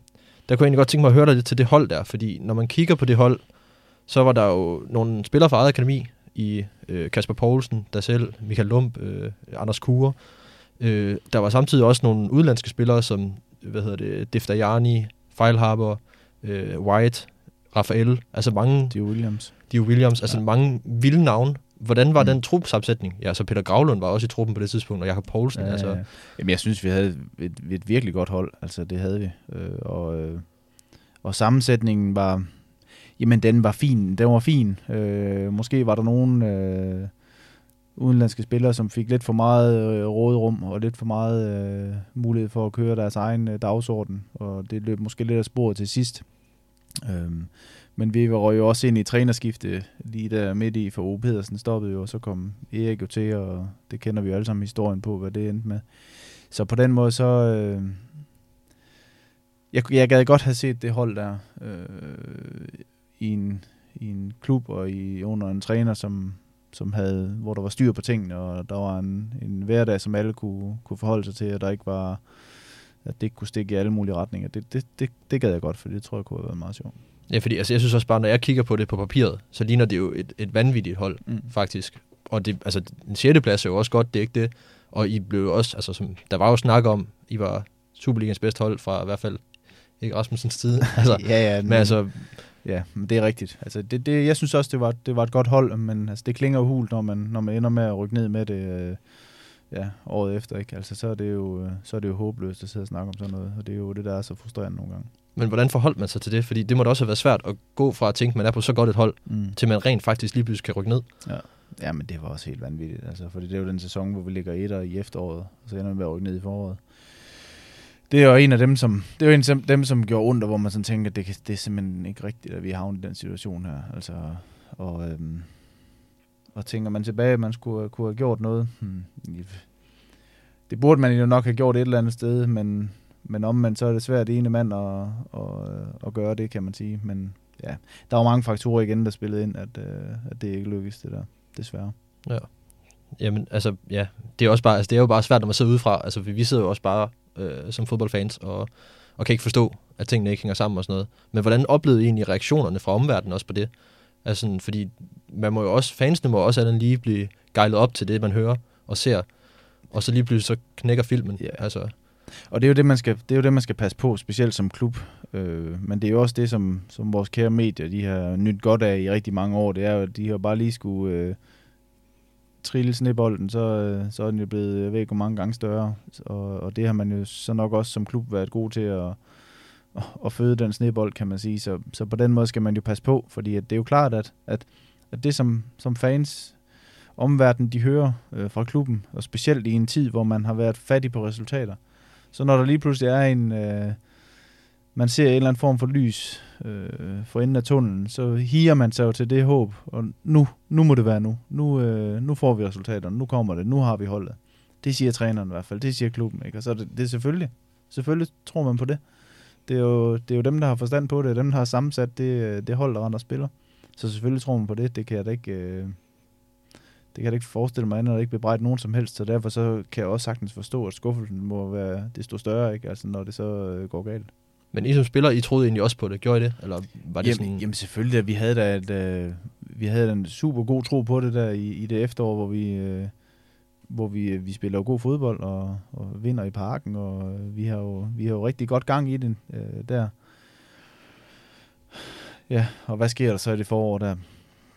der kunne jeg egentlig godt tænke mig at høre dig lidt til det hold der, fordi når man kigger på det hold, så var der jo nogle spillere fra eget akademi i øh, Kasper Poulsen, der selv, Michael Lump, øh, Anders Kure. Øh, der var samtidig også nogle udlandske spillere, som, hvad hedder det, Deftajani, Feilhaber, øh, White, Rafael, altså mange... De Williams. De Williams, altså ja. mange vilde navne. Hvordan var mm. den trupsammensætning? Ja, så Peter Gravlund var også i truppen på det tidspunkt, og Jakob Poulsen. Ja, altså. Jamen, jeg synes, vi havde et, et virkelig godt hold. Altså, det havde vi. Øh, og, øh, og sammensætningen var... Jamen, den var fin. Den var fin. Øh, måske var der nogen øh, udenlandske spillere, som fik lidt for meget øh, rådrum og lidt for meget øh, mulighed for at køre deres egen øh, dagsorden. Og det løb måske lidt af sporet til sidst. Øh, men vi var jo også ind i trænerskifte lige der midt i, for Ove Pedersen stoppede jo, og så kom Erik jo til, og det kender vi jo alle sammen historien på, hvad det endte med. Så på den måde, så... Øh, jeg, jeg gad godt have set det hold der øh, i, en, i en klub og i under en træner, som, som havde, hvor der var styr på tingene, og der var en, en hverdag, som alle kunne, kunne forholde sig til, og der ikke var, at det ikke kunne stikke i alle mulige retninger. Det, det, det, det gad jeg godt, for det tror jeg kunne have været meget sjovt. Ja, fordi altså, jeg synes også bare, når jeg kigger på det på papiret, så ligner det jo et, et vanvittigt hold, mm. faktisk. Og det, altså, en 6. plads er jo også godt, det er ikke det. Og I blev også, altså, som, der var jo snak om, I var Superligans bedste hold fra i hvert fald ikke Rasmussens tid. altså, ja, ja. Men, men altså, ja, men det er rigtigt. Altså, det, det, jeg synes også, det var, det var et godt hold, men altså, det klinger jo hult, når man, når man ender med at rykke ned med det øh, ja, året efter. Ikke? Altså, så, er det jo, øh, så er det jo håbløst at sidde og snakke om sådan noget, og det er jo det, der er så frustrerende nogle gange. Men hvordan forholdt man sig til det? Fordi det må da også have været svært at gå fra at tænke, at man er på så godt et hold, mm. til man rent faktisk lige pludselig kan rykke ned. Ja. ja, men det var også helt vanvittigt. Altså, fordi det er jo den sæson, hvor vi ligger etter i efteråret, og så ender vi med at rykke ned i foråret. Det er jo en af dem, som, det er jo en af dem, som gjorde ondt, og hvor man sådan tænker, at det, kan, det er simpelthen ikke rigtigt, at vi har havnet i den situation her. Altså, og, øhm, og tænker man tilbage, at man skulle øh, kunne have gjort noget. Hmm, det burde man jo nok have gjort et eller andet sted, men men omvendt så er det svært ene mand at, at, øh, at gøre det, kan man sige. Men ja, der var mange faktorer igen, der spillede ind, at, øh, at det ikke lykkedes, det der, desværre. Ja. Jamen, altså, ja, det er, også bare, altså, det er jo bare svært, når man sidder udefra. Altså, vi sidder jo også bare øh, som fodboldfans og, og kan ikke forstå, at tingene ikke hænger sammen og sådan noget. Men hvordan oplevede I egentlig reaktionerne fra omverdenen også på det? Altså, fordi man må jo også, fansene må også alle lige blive gejlet op til det, man hører og ser. Og så lige pludselig så knækker filmen. Ja. Altså. Og det er jo det, man skal, det er jo det, man skal passe på, specielt som klub. Øh, men det er jo også det, som, som vores kære medier, de har nyt godt af i rigtig mange år. Det er jo, at de har bare lige skulle øh, trille snebolden, så, øh, så er den jo blevet, jeg ved ikke, hvor mange gange større. Og, og det har man jo så nok også som klub været god til at, at, føde den snebold, kan man sige. Så, så på den måde skal man jo passe på, fordi at det er jo klart, at, at, at det som, som fans omverdenen, de hører øh, fra klubben, og specielt i en tid, hvor man har været fattig på resultater. Så når der lige pludselig er en, øh, man ser en eller anden form for lys øh, for enden af tunnelen, så higer man sig jo til det håb, og nu, nu må det være nu. Nu, øh, nu får vi resultaterne, nu kommer det, nu har vi holdet. Det siger træneren i hvert fald, det siger klubben, ikke? Og så er det, det er selvfølgelig, selvfølgelig tror man på det. Det er, jo, det er jo dem, der har forstand på det, dem, der har sammensat det, det hold, der render og spiller. Så selvfølgelig tror man på det, det kan jeg da ikke... Øh, det kan jeg ikke forestille mig, når det ikke bebrejder nogen som helst, så derfor så kan jeg også sagtens forstå, at skuffelsen må være desto større, ikke? Altså, når det så øh, går galt. Men I som spiller, I troede egentlig også på det. Gjorde I det? Eller var det jamen, sådan... jamen selvfølgelig, vi havde da et, øh, vi havde en super god tro på det der i, i det efterår, hvor vi, øh, hvor vi, øh, vi spiller jo god fodbold og, og vinder i parken, og øh, vi har jo, vi har jo rigtig godt gang i den øh, der. Ja, og hvad sker der så i det forår der?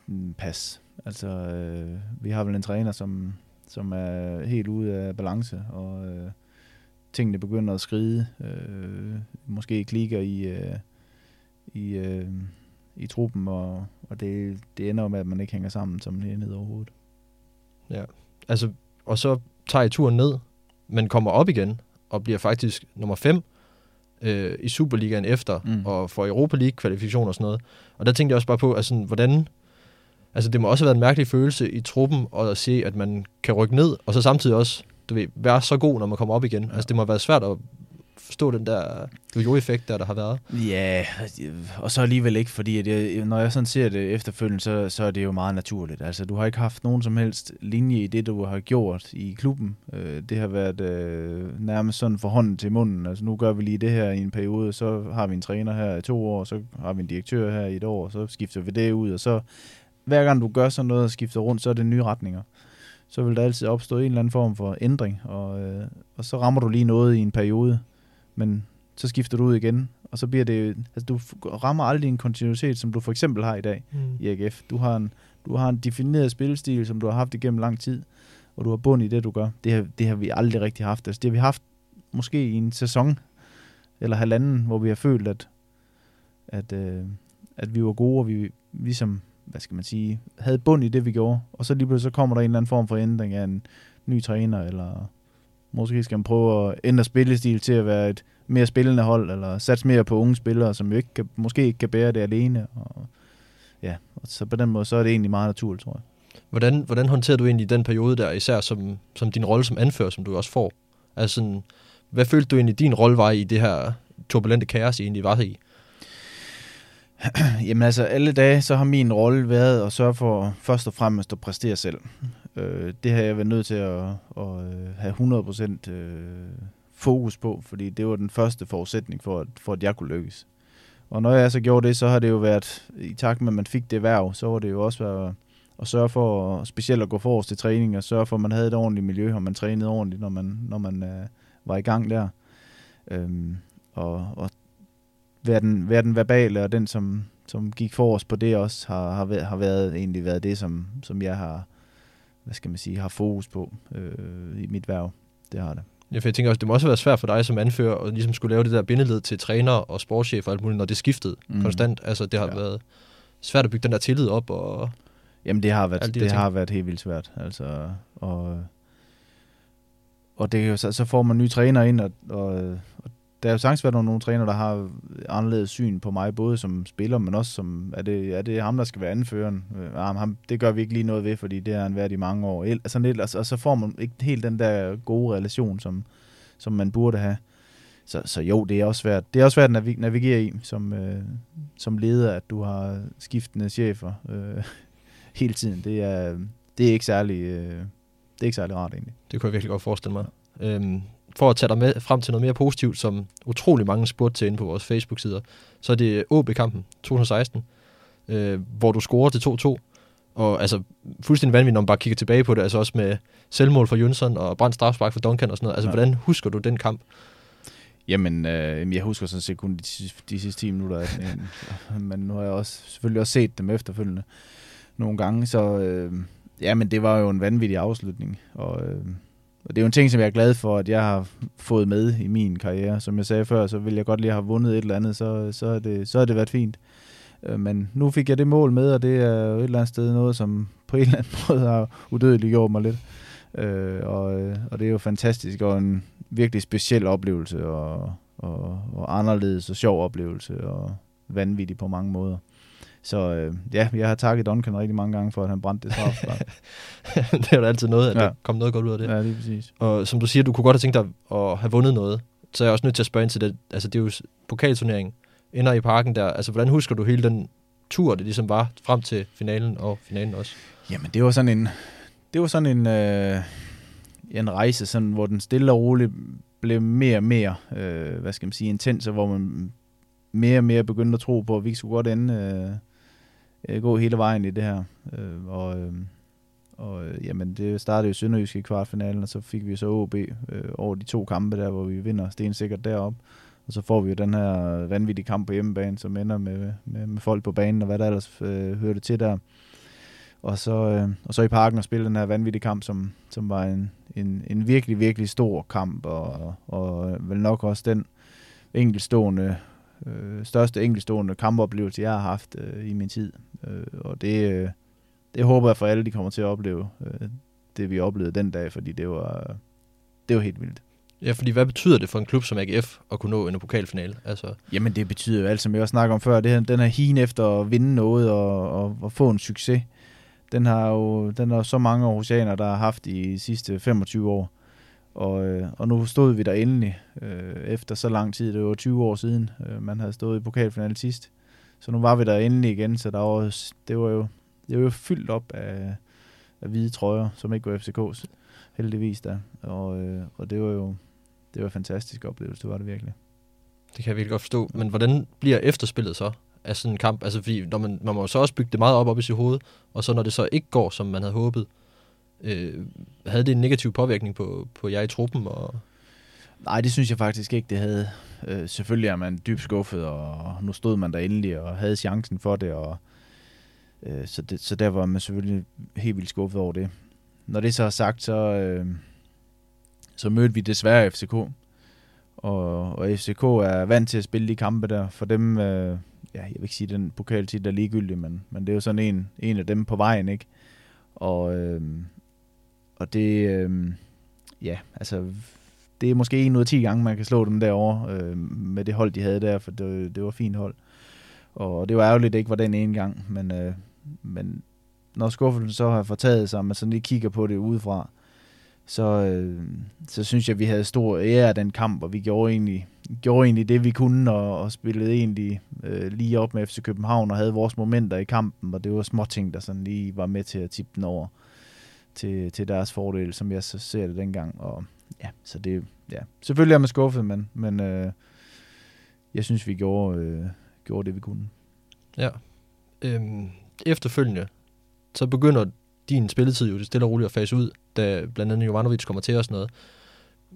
Mm, pas. Altså, øh, vi har vel en træner, som, som er helt ude af balance, og øh, tingene begynder at skride. Øh, måske klikker i, øh, i, øh, i truppen, og, og det, det ender med, at man ikke hænger sammen som en ned overhovedet. Ja, altså, og så tager I turen ned, men kommer op igen, og bliver faktisk nummer 5 øh, i Superligaen efter, mm. og får Europa League kvalifikation og sådan noget. Og der tænkte jeg også bare på, altså, hvordan Altså, det må også have været en mærkelig følelse i truppen at se, at man kan rykke ned, og så samtidig også du ved, være så god, når man kommer op igen. Ja. Altså, det må have været svært at forstå den der jojo-effekt, der, der har været. Ja, og så alligevel ikke, fordi at jeg, når jeg sådan ser det efterfølgende, så, så er det jo meget naturligt. Altså, du har ikke haft nogen som helst linje i det, du har gjort i klubben. Øh, det har været øh, nærmest sådan for hånden til munden. Altså, nu gør vi lige det her i en periode, så har vi en træner her i to år, så har vi en direktør her i et år, så skifter vi det ud, og så hver gang du gør sådan noget og skifter rundt, så er det nye retninger. Så vil der altid opstå en eller anden form for ændring, og, øh, og så rammer du lige noget i en periode, men så skifter du ud igen, og så bliver det, altså du rammer aldrig en kontinuitet, som du for eksempel har i dag mm. i AGF. Du har, en, du har en defineret spillestil, som du har haft igennem lang tid, og du har bund i det, du gør. Det har, det har vi aldrig rigtig haft. Altså, det har vi haft måske i en sæson, eller halvanden, hvor vi har følt, at, at, øh, at vi var gode, og vi ligesom hvad skal man sige, havde bund i det, vi gjorde. Og så lige pludselig så kommer der en eller anden form for ændring af en ny træner, eller måske skal man prøve at ændre spillestil til at være et mere spillende hold, eller satse mere på unge spillere, som jo ikke kan, måske ikke kan bære det alene. Og, ja, og så på den måde, så er det egentlig meget naturligt, tror jeg. Hvordan, hvordan håndterer du egentlig den periode der, især som, som din rolle som anfører, som du også får? Altså sådan, hvad følte du egentlig din rolle var i det her turbulente kaos, I egentlig var i? Jamen altså, alle dage, så har min rolle været at sørge for først og fremmest at præstere selv. Øh, det har jeg været nødt til at, at øh, have 100% øh, fokus på, fordi det var den første forudsætning for, at, for, at jeg kunne lykkes. Og når jeg så gjorde det, så har det jo været, i takt med, at man fik det værv, så var det jo også været at sørge for at, specielt at gå forrest til træning, og sørge for, at man havde et ordentligt miljø, og man trænede ordentligt, når man, når man øh, var i gang der. Øhm, og, og være den, være den verbale, og den, som, som gik forrest på det også, har, har, været, har været, egentlig været det, som, som jeg har, hvad skal man sige, har fokus på øh, i mit værv. Det har det. Ja, for jeg tænker også, det må også være svært for dig som anfører, at ligesom skulle lave det der bindeled til træner og sportschef og alt muligt, når det skiftede mm. konstant. Altså, det har ja. været svært at bygge den der tillid op. Og Jamen, det har været, de det har været helt vildt svært. Altså, og, og det, så, så får man nye træner ind, og, og, og der er jo sagtens været nogle, nogle træner, der har anderledes syn på mig, både som spiller, men også som, er det, er det ham, der skal være anføreren? Øh, ja, ham, det gør vi ikke lige noget ved, fordi det har han været i mange år. Altså, lidt, altså, og så får man ikke helt den der gode relation, som, som man burde have. Så, så jo, det er også svært. Det er også svært at navigere i som, øh, som leder, at du har skiftende chefer øh, hele tiden. Det er, det er ikke særlig, øh, det er ikke særlig rart egentlig. Det kunne jeg virkelig godt forestille mig. Øhm, for at tage dig med frem til noget mere positivt, som utrolig mange spurgte til inde på vores Facebook-sider, så er det OB-kampen 2016, øh, hvor du scorer til 2-2. Og altså, fuldstændig vanvittigt, når man bare kigger tilbage på det, altså også med selvmål for Jønsson og brændt strafspark for Duncan og sådan noget. Altså, ja. hvordan husker du den kamp? Jamen, øh, jeg husker sådan set kun de, sidste- de sidste 10 minutter af den, men nu har jeg også selvfølgelig også set dem efterfølgende nogle gange, så øh, ja, men det var jo en vanvittig afslutning, og, øh, og det er jo en ting, som jeg er glad for, at jeg har fået med i min karriere. Som jeg sagde før, så ville jeg godt lige have vundet et eller andet, så, så, er, det, så har det været fint. Øh, men nu fik jeg det mål med, og det er jo et eller andet sted noget, som på en eller anden måde har udødeligt gjort mig lidt. Øh, og, øh, og det er jo fantastisk, og en virkelig speciel oplevelse, og, og, og anderledes og sjov oplevelse, og vanvittig på mange måder. Så øh, ja, jeg har takket Duncan rigtig mange gange for, at han brændte det straffespark. det er jo altid noget, at ja. Der kom noget godt ud af det. Ja. ja, lige præcis. Og som du siger, du kunne godt have tænkt dig at have vundet noget. Så er jeg også nødt til at spørge ind til det. Altså, det er jo pokalturneringen. Ender i parken der. Altså, hvordan husker du hele den tur, det ligesom var frem til finalen og finalen også? Jamen, det var sådan en, det var sådan en, øh, en rejse, sådan, hvor den stille og roligt blev mere og mere, øh, hvad skal man sige, intens, og hvor man mere og mere begyndte at tro på, at vi skulle godt ende, øh, øh, gå hele vejen i det her. Øh, og øh, og øh, jamen, det startede jo Sønderjysk i kvartfinalen, og så fik vi så OB øh, over de to kampe der, hvor vi vinder stensikkert derop. Og så får vi jo den her vanvittige kamp på hjemmebane, som ender med, med, med folk på banen, og hvad der ellers øh, hørte til der. Og så, øh, og så i parken og spille den her vanvittige kamp, som, som var en, en, en virkelig, virkelig stor kamp, og, og vel nok også den enkeltstående, øh, største enkeltstående kampoplevelse, jeg har haft øh, i min tid. Øh, og det, øh, det håber jeg for alle, de kommer til at opleve, øh, det vi oplevede den dag, fordi det var, det var helt vildt. Ja, fordi hvad betyder det for en klub som AGF at kunne nå en pokalfinale? Altså, Jamen det betyder jo alt, som jeg også snakker om før, det her, den her hin efter at vinde noget og, og, og få en succes, den har jo den har så mange oceaner, der har haft i de sidste 25 år. Og, øh, og nu stod vi der endelig øh, efter så lang tid, det var 20 år siden, øh, man havde stået i pokalfinalen sidst. Så nu var vi der endelig igen, så der var, det var jo det var jo fyldt op af, af hvide trøjer, som ikke var FCK's, heldigvis der. Og, øh, og det var jo det var en fantastisk oplevelse, det var det virkelig. det kan jeg virkelig godt forstå. Men hvordan bliver efterspillet så af sådan en kamp? Altså, fordi når man, man må jo så også bygge det meget op op i sit hoved, og så når det så ikke går, som man havde håbet, øh, havde det en negativ påvirkning på, på jer i truppen? Og, Nej, det synes jeg faktisk ikke, det havde. Øh, selvfølgelig er man dybt skuffet, og nu stod man der endelig og havde chancen for det, og øh, så, det, så der var man selvfølgelig helt vildt skuffet over det. Når det så er sagt, så, øh, så mødte vi desværre FCK, og, og FCK er vant til at spille de kampe der. For dem, øh, ja, jeg vil ikke sige, den pokaltitel er ligegyldig, men, men det er jo sådan en, en af dem på vejen, ikke? Og, øh, og det, øh, ja, altså det er måske en ud af 10 gange, man kan slå dem derovre øh, med det hold, de havde der, for det, det var fint hold. Og det var ærgerligt, det ikke var den ene gang, men, øh, men når skuffelsen så har fortaget sig, og man sådan lige kigger på det udefra, så, øh, så synes jeg, at vi havde stor ære af den kamp, og vi gjorde egentlig, gjorde egentlig det, vi kunne, og, og spillede egentlig øh, lige op med FC København, og havde vores momenter i kampen, og det var små ting, der sådan lige var med til at tippe den over til, til deres fordel, som jeg så ser det dengang, og ja, så det, ja, selvfølgelig er man skuffet, men, men øh, jeg synes, vi gjorde, øh, gjorde det, vi kunne. ja. Øhm, efterfølgende, så begynder din spilletid jo det stille og roligt at fase ud, da blandt andet Jovanovic kommer til og sådan noget.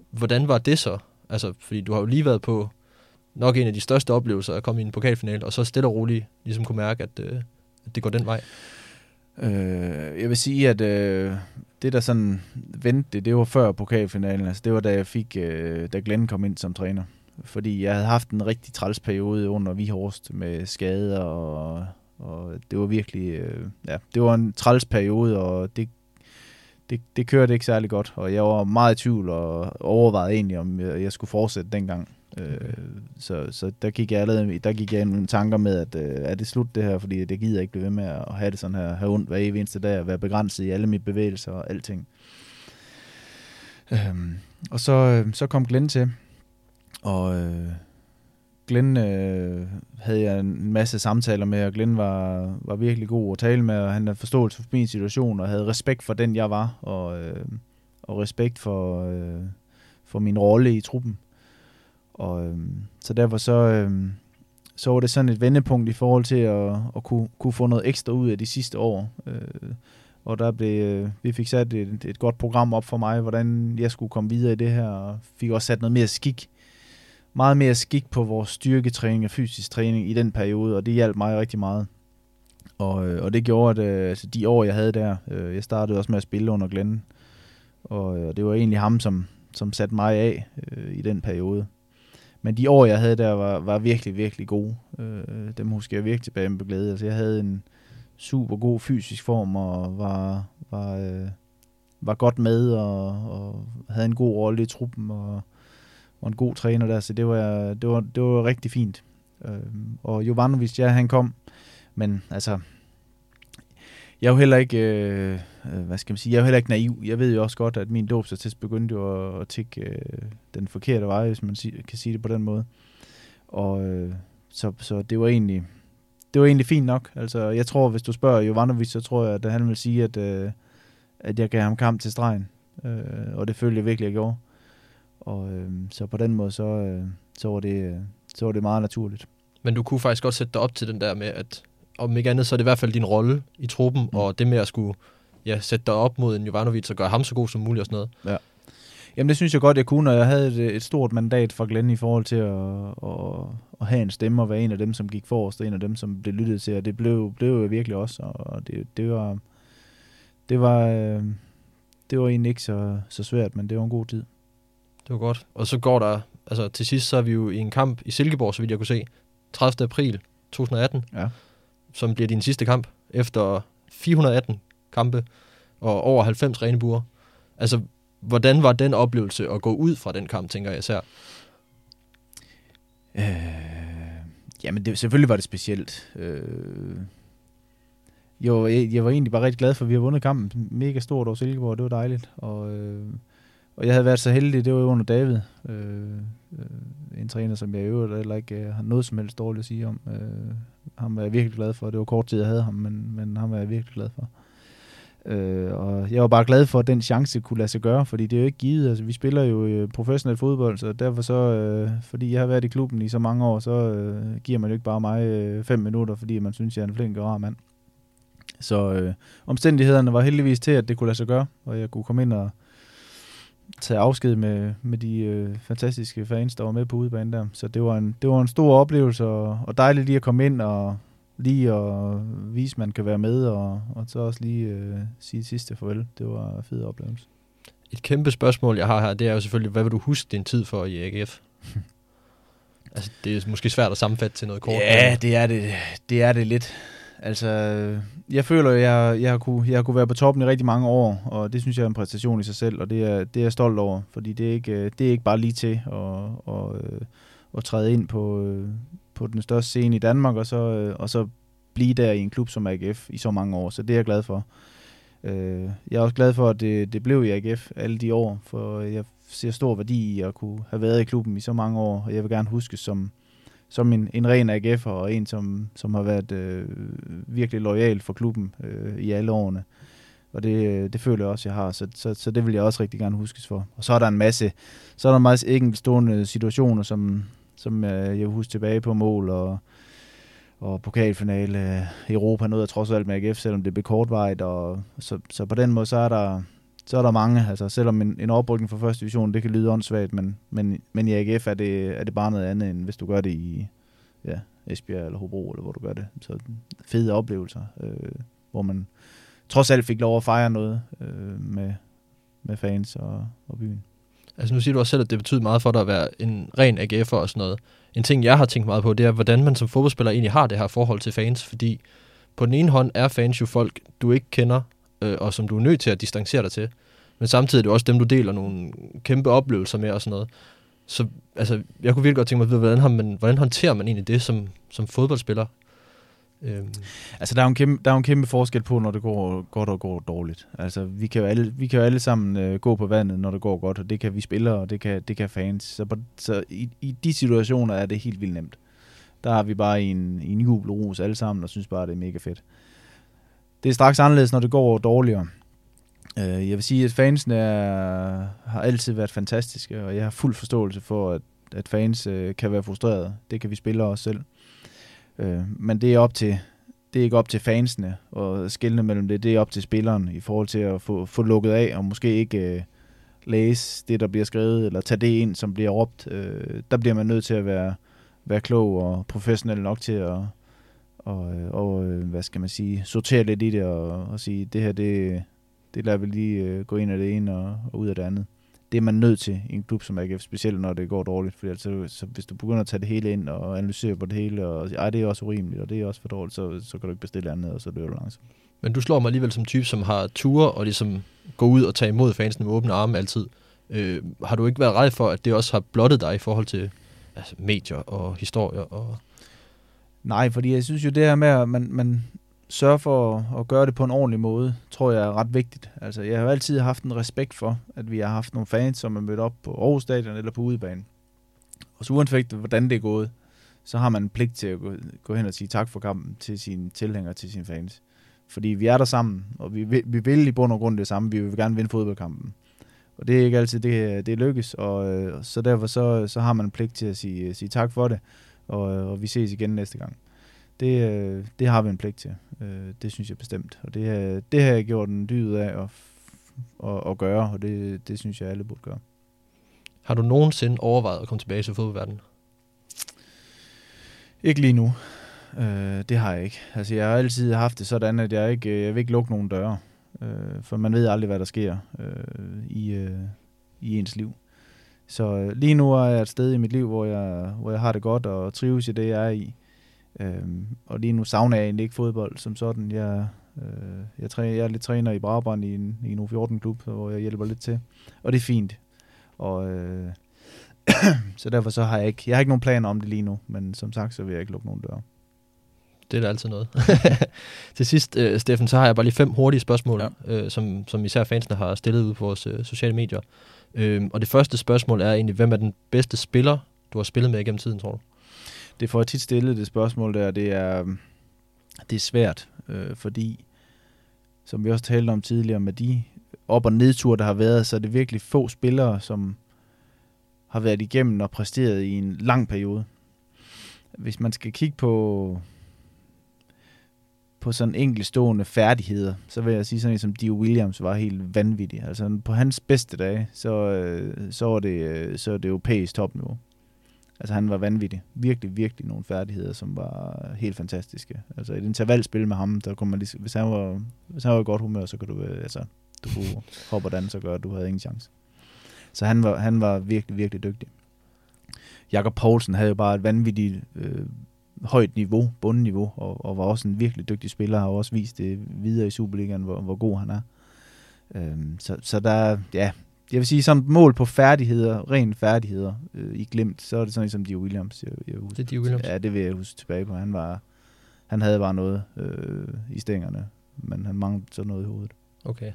Hvordan var det så? Altså, fordi du har jo lige været på nok en af de største oplevelser at komme i en pokalfinale, og så stille og roligt ligesom kunne mærke, at, øh, at det går den vej. Øh, jeg vil sige, at øh, det der sådan vendte det, det var før pokalfinalen. Altså, det var da jeg fik, øh, da Glenn kom ind som træner. Fordi jeg havde haft en rigtig træls periode under Vihorst med skader, og, og det var virkelig, øh, ja, det var en træls periode, og det, det, det kørte ikke særlig godt. Og jeg var meget i tvivl, og overvejede egentlig, om jeg, jeg skulle fortsætte dengang. Øh, så, så der gik jeg allerede, der gik jeg nogle tanker med, at øh, er det slut det her, fordi det gider jeg ikke blive ved med at have det sådan her, have ondt hver evig eneste dag, og være begrænset i alle mine bevægelser og alting. Øhm, og så, øh, så kom Glenn til, og øh, Glenn øh, havde jeg en masse samtaler med, og Glenn var, var virkelig god at tale med, og han havde forståelse for min situation, og havde respekt for den, jeg var, og, øh, og respekt for, øh, for min rolle i truppen. Og øh, så derfor så, øh, så var det sådan et vendepunkt i forhold til at, at kunne, kunne få noget ekstra ud af de sidste år. Øh, og der blev, øh, vi fik sat et, et godt program op for mig, hvordan jeg skulle komme videre i det her, og fik også sat noget mere skik. meget mere skik på vores styrketræning og fysisk træning i den periode, og det hjalp mig rigtig meget. Og, øh, og det gjorde, at øh, altså, de år, jeg havde der, øh, jeg startede også med at spille under Glenn, og, øh, og det var egentlig ham, som, som satte mig af øh, i den periode. Men de år, jeg havde der, var, var virkelig, virkelig gode. Øh, dem husker jeg virkelig tilbage med glæde. Altså, jeg havde en super god fysisk form, og var, var, øh, var godt med, og, og havde en god rolle i truppen, og, var en god træner der, så det var, det var, det var rigtig fint. Øh, og Jovanovic, ja, han kom, men altså, jeg er jo heller ikke, øh, øh, hvad skal man sige, jeg er jo heller ikke naiv. Jeg ved jo også godt, at min dåbsattest begyndte jo at, at tikke øh, den forkerte vej, hvis man sig, kan sige det på den måde. Og øh, så, så det var egentlig, det var egentlig fint nok. Altså, jeg tror, hvis du spørger Jovanovic, så tror jeg, at han vil sige, at, øh, at jeg gav ham kamp til stregen. Øh, og det følte jeg virkelig, jeg gjorde. Og øh, så på den måde, så, øh, så, var det, øh, så var det meget naturligt. Men du kunne faktisk godt sætte dig op til den der med, at om ikke andet, så er det i hvert fald din rolle i truppen, mm. og det med at skulle ja, sætte dig op mod en Jovanovic og gøre ham så god som muligt og sådan noget. Ja. Jamen det synes jeg godt, jeg kunne, og jeg havde et, et stort mandat fra Glenn i forhold til at, at, at have en stemme og være en af dem, som gik forrest, og en af dem, som blev lyttet til, og det blev, blev jeg virkelig også, og det, det var, det var, øh, det var egentlig ikke så, så svært, men det var en god tid. Det var godt. Og så går der, altså til sidst så er vi jo i en kamp i Silkeborg, så vidt jeg kunne se, 30. april 2018. Ja som bliver din sidste kamp efter 418 kampe og over 90 rene buer. Altså, hvordan var den oplevelse at gå ud fra den kamp, tænker jeg især? Øh, jamen, det, selvfølgelig var det specielt. Øh, jo, jeg, jeg var egentlig bare rigtig glad for, at vi har vundet kampen. Mega stort over Silkeborg, det var dejligt. Og, øh, og jeg havde været så heldig, det var jo under David. Øh, øh, en træner, som jeg i øvrigt heller ikke øh, har noget som helst dårligt at sige om. Øh, ham var jeg virkelig glad for. Det var kort tid, jeg havde ham, men, men ham var jeg virkelig glad for. Øh, og jeg var bare glad for, at den chance kunne lade sig gøre, fordi det er jo ikke givet. Altså, vi spiller jo øh, professionel fodbold, så derfor så, øh, fordi jeg har været i klubben i så mange år, så øh, giver man jo ikke bare mig øh, fem minutter, fordi man synes, jeg er en flink og rar mand. Så øh, omstændighederne var heldigvis til, at det kunne lade sig gøre, og jeg kunne komme ind og tage afsked med, med de øh, fantastiske fans, der var med på udebanen der. Så det var en, det var en stor oplevelse, og, og dejligt lige at komme ind og lige at vise, at man kan være med, og, og så også lige øh, sige sidste farvel. Det var en fed oplevelse. Et kæmpe spørgsmål, jeg har her, det er jo selvfølgelig, hvad vil du huske din tid for i AGF? altså, det er måske svært at sammenfatte til noget kort. Ja, det er det, det er det lidt. Altså, jeg føler, at jeg, jeg, har kunne, jeg har kunne være på toppen i rigtig mange år, og det synes jeg er en præstation i sig selv, og det er, det er jeg stolt over, fordi det er ikke, øh, det er ikke bare lige til at, at, øh, at træde ind på, øh, på den største scene i Danmark, og så, og så blive der i en klub som AGF i så mange år, så det er jeg glad for. Jeg er også glad for, at det, det blev i AGF alle de år, for jeg ser stor værdi i at kunne have været i klubben i så mange år, og jeg vil gerne huske som, som en, en ren AGF og en, som, som har været øh, virkelig lojal for klubben øh, i alle årene. Og det, øh, det føler jeg også, jeg har, så, så, så det vil jeg også rigtig gerne huskes for. Og så er der en masse, så er der en masse enkeltstående situationer, som, som øh, jeg vil huske tilbage på mål, og, og pokalfinale, øh, Europa noget jeg trods alt med AGF, selvom det blev kortvejt, og så, så på den måde, så er der, så er der mange, altså selvom en, en oprykning fra første division, det kan lyde åndssvagt, men, men, men i AGF er det, er det bare noget andet, end hvis du gør det i ja, Esbjerg eller Hobro, eller hvor du gør det. Så fede oplevelser, øh, hvor man trods alt fik lov at fejre noget øh, med, med fans og, og byen. Altså nu siger du også selv, at det betyder meget for dig at være en ren AGF'er og sådan noget. En ting, jeg har tænkt meget på, det er, hvordan man som fodboldspiller egentlig har det her forhold til fans, fordi på den ene hånd er fans jo folk, du ikke kender, øh, og som du er nødt til at distancere dig til. Men samtidig er det også dem, du deler nogle kæmpe oplevelser med og sådan noget. Så altså, jeg kunne virkelig godt tænke mig at vide, hvordan, har man, hvordan håndterer man egentlig det som, som fodboldspiller? Øhm. Altså, der er, jo en kæmpe, der er jo en kæmpe forskel på, når det går godt og går dårligt. Altså, vi kan jo alle, vi kan jo alle sammen øh, gå på vandet, når det går godt, og det kan vi spillere, og det kan, det kan fans. Så, på, så i, i de situationer er det helt vildt nemt. Der har vi bare en, en jubelrus alle sammen, og synes bare, det er mega fedt. Det er straks anderledes, når det går dårligere. Øh, jeg vil sige, at fansene er, har altid været fantastiske, og jeg har fuld forståelse for, at, at fans øh, kan være frustrerede. Det kan vi spille os selv. Øh, men det er op til det er ikke op til fansene og skille mellem det. Det er op til spilleren i forhold til at få, få lukket af, og måske ikke øh, læse det, der bliver skrevet, eller tage det ind, som bliver råbt. Øh, der bliver man nødt til at være, være klog og professionel nok til at og, øh, og øh, hvad skal man sige, sortere lidt i det og, og sige, det her, det, det lader vi lige øh, gå ind af det ene og, og ud af det andet. Det er man nødt til i en klub som AGF, specielt når det går dårligt, for altså, så hvis du begynder at tage det hele ind og analysere på det hele, og sige, det er også urimeligt, og det er også for dårligt, så, så kan du ikke bestille andet, og så dør du langsomt. Men du slår mig alligevel som type, som har ture og ligesom gå ud og tage imod fansene med åbne arme altid. Øh, har du ikke været red for, at det også har blottet dig i forhold til altså, medier og historier? Og... Nej, fordi jeg synes jo det her med, at man, man sørger for at, at gøre det på en ordentlig måde, tror jeg er ret vigtigt. Altså, jeg har altid haft en respekt for, at vi har haft nogle fans, som er mødt op på Aarhus Stadion eller på udebanen. Og så uanset hvordan det er gået, så har man en pligt til at gå, gå hen og sige tak for kampen til sine tilhængere, til sine fans. Fordi vi er der sammen, og vi vi vil i bund og grund det samme. Vi vil gerne vinde fodboldkampen. Og det er ikke altid, det, det lykkes, og øh, så derfor så, så har man en pligt til at sige, sige tak for det, og, og vi ses igen næste gang. Det, øh, det har vi en pligt til. Øh, det synes jeg bestemt. Og det, det har jeg gjort en dyd af at, at, at gøre, og det, det synes jeg alle burde gøre. Har du nogensinde overvejet at komme tilbage til fodboldverdenen? Ikke lige nu. Øh, det har jeg ikke. Altså, jeg har altid haft det sådan, at jeg ikke jeg vil ikke lukke nogen døre. Øh, for man ved aldrig, hvad der sker øh, i, øh, i ens liv. Så øh, lige nu er jeg et sted i mit liv, hvor jeg, hvor jeg har det godt og trives i det, jeg er i. Øhm, og lige nu savner jeg egentlig ikke fodbold som sådan. Jeg, øh, jeg, træ, jeg er lidt træner i Brabrand i en, i en U14-klub, hvor jeg hjælper lidt til. Og det er fint. Og, øh, så derfor så har jeg ikke, jeg har ikke nogen planer om det lige nu, men som sagt, så vil jeg ikke lukke nogen døre. Det er da altid noget. Til sidst, uh, Steffen, så har jeg bare lige fem hurtige spørgsmål, ja. uh, som, som især fansene har stillet ud på vores uh, sociale medier. Uh, og det første spørgsmål er egentlig, hvem er den bedste spiller, du har spillet med igennem tiden, tror du? Det får jeg tit stillet, det spørgsmål der. Det er, det er svært, øh, fordi, som vi også talte om tidligere, med de op- og nedture, der har været, så er det virkelig få spillere, som har været igennem og præsteret i en lang periode. Hvis man skal kigge på på sådan enkeltstående færdigheder, så vil jeg sige sådan en som Dio Williams var helt vanvittig. Altså på hans bedste dage, så, øh, så var det, øh, så så det europæisk topniveau. Altså han var vanvittig. Virkelig, virkelig nogle færdigheder, som var helt fantastiske. Altså et intervalspil med ham, der kunne man lige, hvis han var, hvis han var i godt humør, så kunne du, øh, altså, du kunne hoppe og danse og gøre, du havde ingen chance. Så han var, han var virkelig, virkelig dygtig. Jakob Poulsen havde jo bare et vanvittigt øh, højt niveau, bundniveau, og, og var også en virkelig dygtig spiller, og har også vist det videre i Superligaen, hvor, hvor god han er. Øhm, så, så der, ja, jeg vil sige, som mål på færdigheder, ren færdigheder øh, i glemt, så er det sådan som Dio Williams. Jeg, jeg husker. Det er Dio Williams? Ja, det vil jeg huske tilbage på. Han, var, han havde bare noget øh, i stængerne, men han manglede så noget i hovedet. Okay.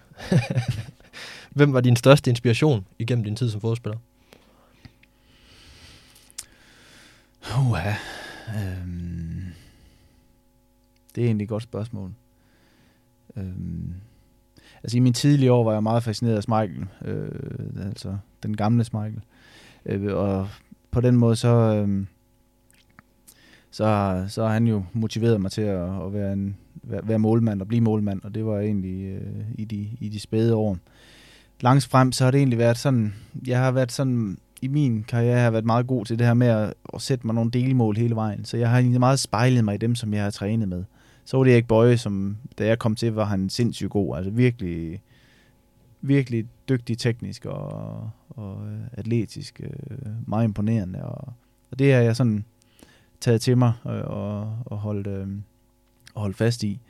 Hvem var din største inspiration igennem din tid som fodspiller? Uh, øhm, det er egentlig et godt spørgsmål. Øhm, altså i min tidlige år var jeg meget fascineret af Smeichel, øh, altså den gamle Smeichel. Øh, og på den måde så, øh, så, så har han jo motiveret mig til at, at være, en, være, være målmand og blive målmand, og det var egentlig øh, i, de, i de spæde år. Langs frem, så har det egentlig været sådan, jeg har været sådan, i min karriere har jeg været meget god til det her med at, at sætte mig nogle delmål hele vejen, så jeg har egentlig meget spejlet mig i dem, som jeg har trænet med så var det ikke Bøje, som da jeg kom til, var han sindssygt god. Altså virkelig, virkelig dygtig teknisk og, og øh, atletisk. Øh, meget imponerende. Og, og det har jeg sådan taget til mig og, og, og holdt, øh, og holdt fast i.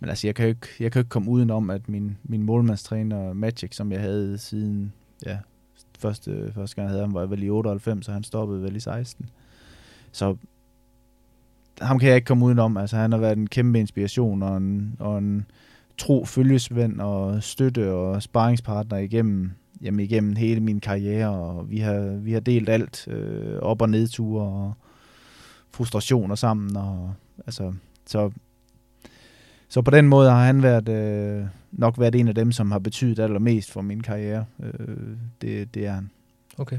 Men altså, jeg kan jo ikke, jeg kan jo ikke komme udenom, at min, min målmandstræner Magic, som jeg havde siden, ja, første, første gang jeg havde ham, var vel i 98, så han stoppede vel i 16. Så ham kan jeg ikke komme udenom. Altså, han har været en kæmpe inspiration og en, og en tro følgesvend og støtte og sparringspartner igennem, jamen, igennem hele min karriere. Og vi har, vi har delt alt, øh, op- og nedture og frustrationer sammen. Og, altså, så, så på den måde har han været, øh, nok været en af dem, som har betydet allermest for min karriere. Øh, det, det er han. Okay.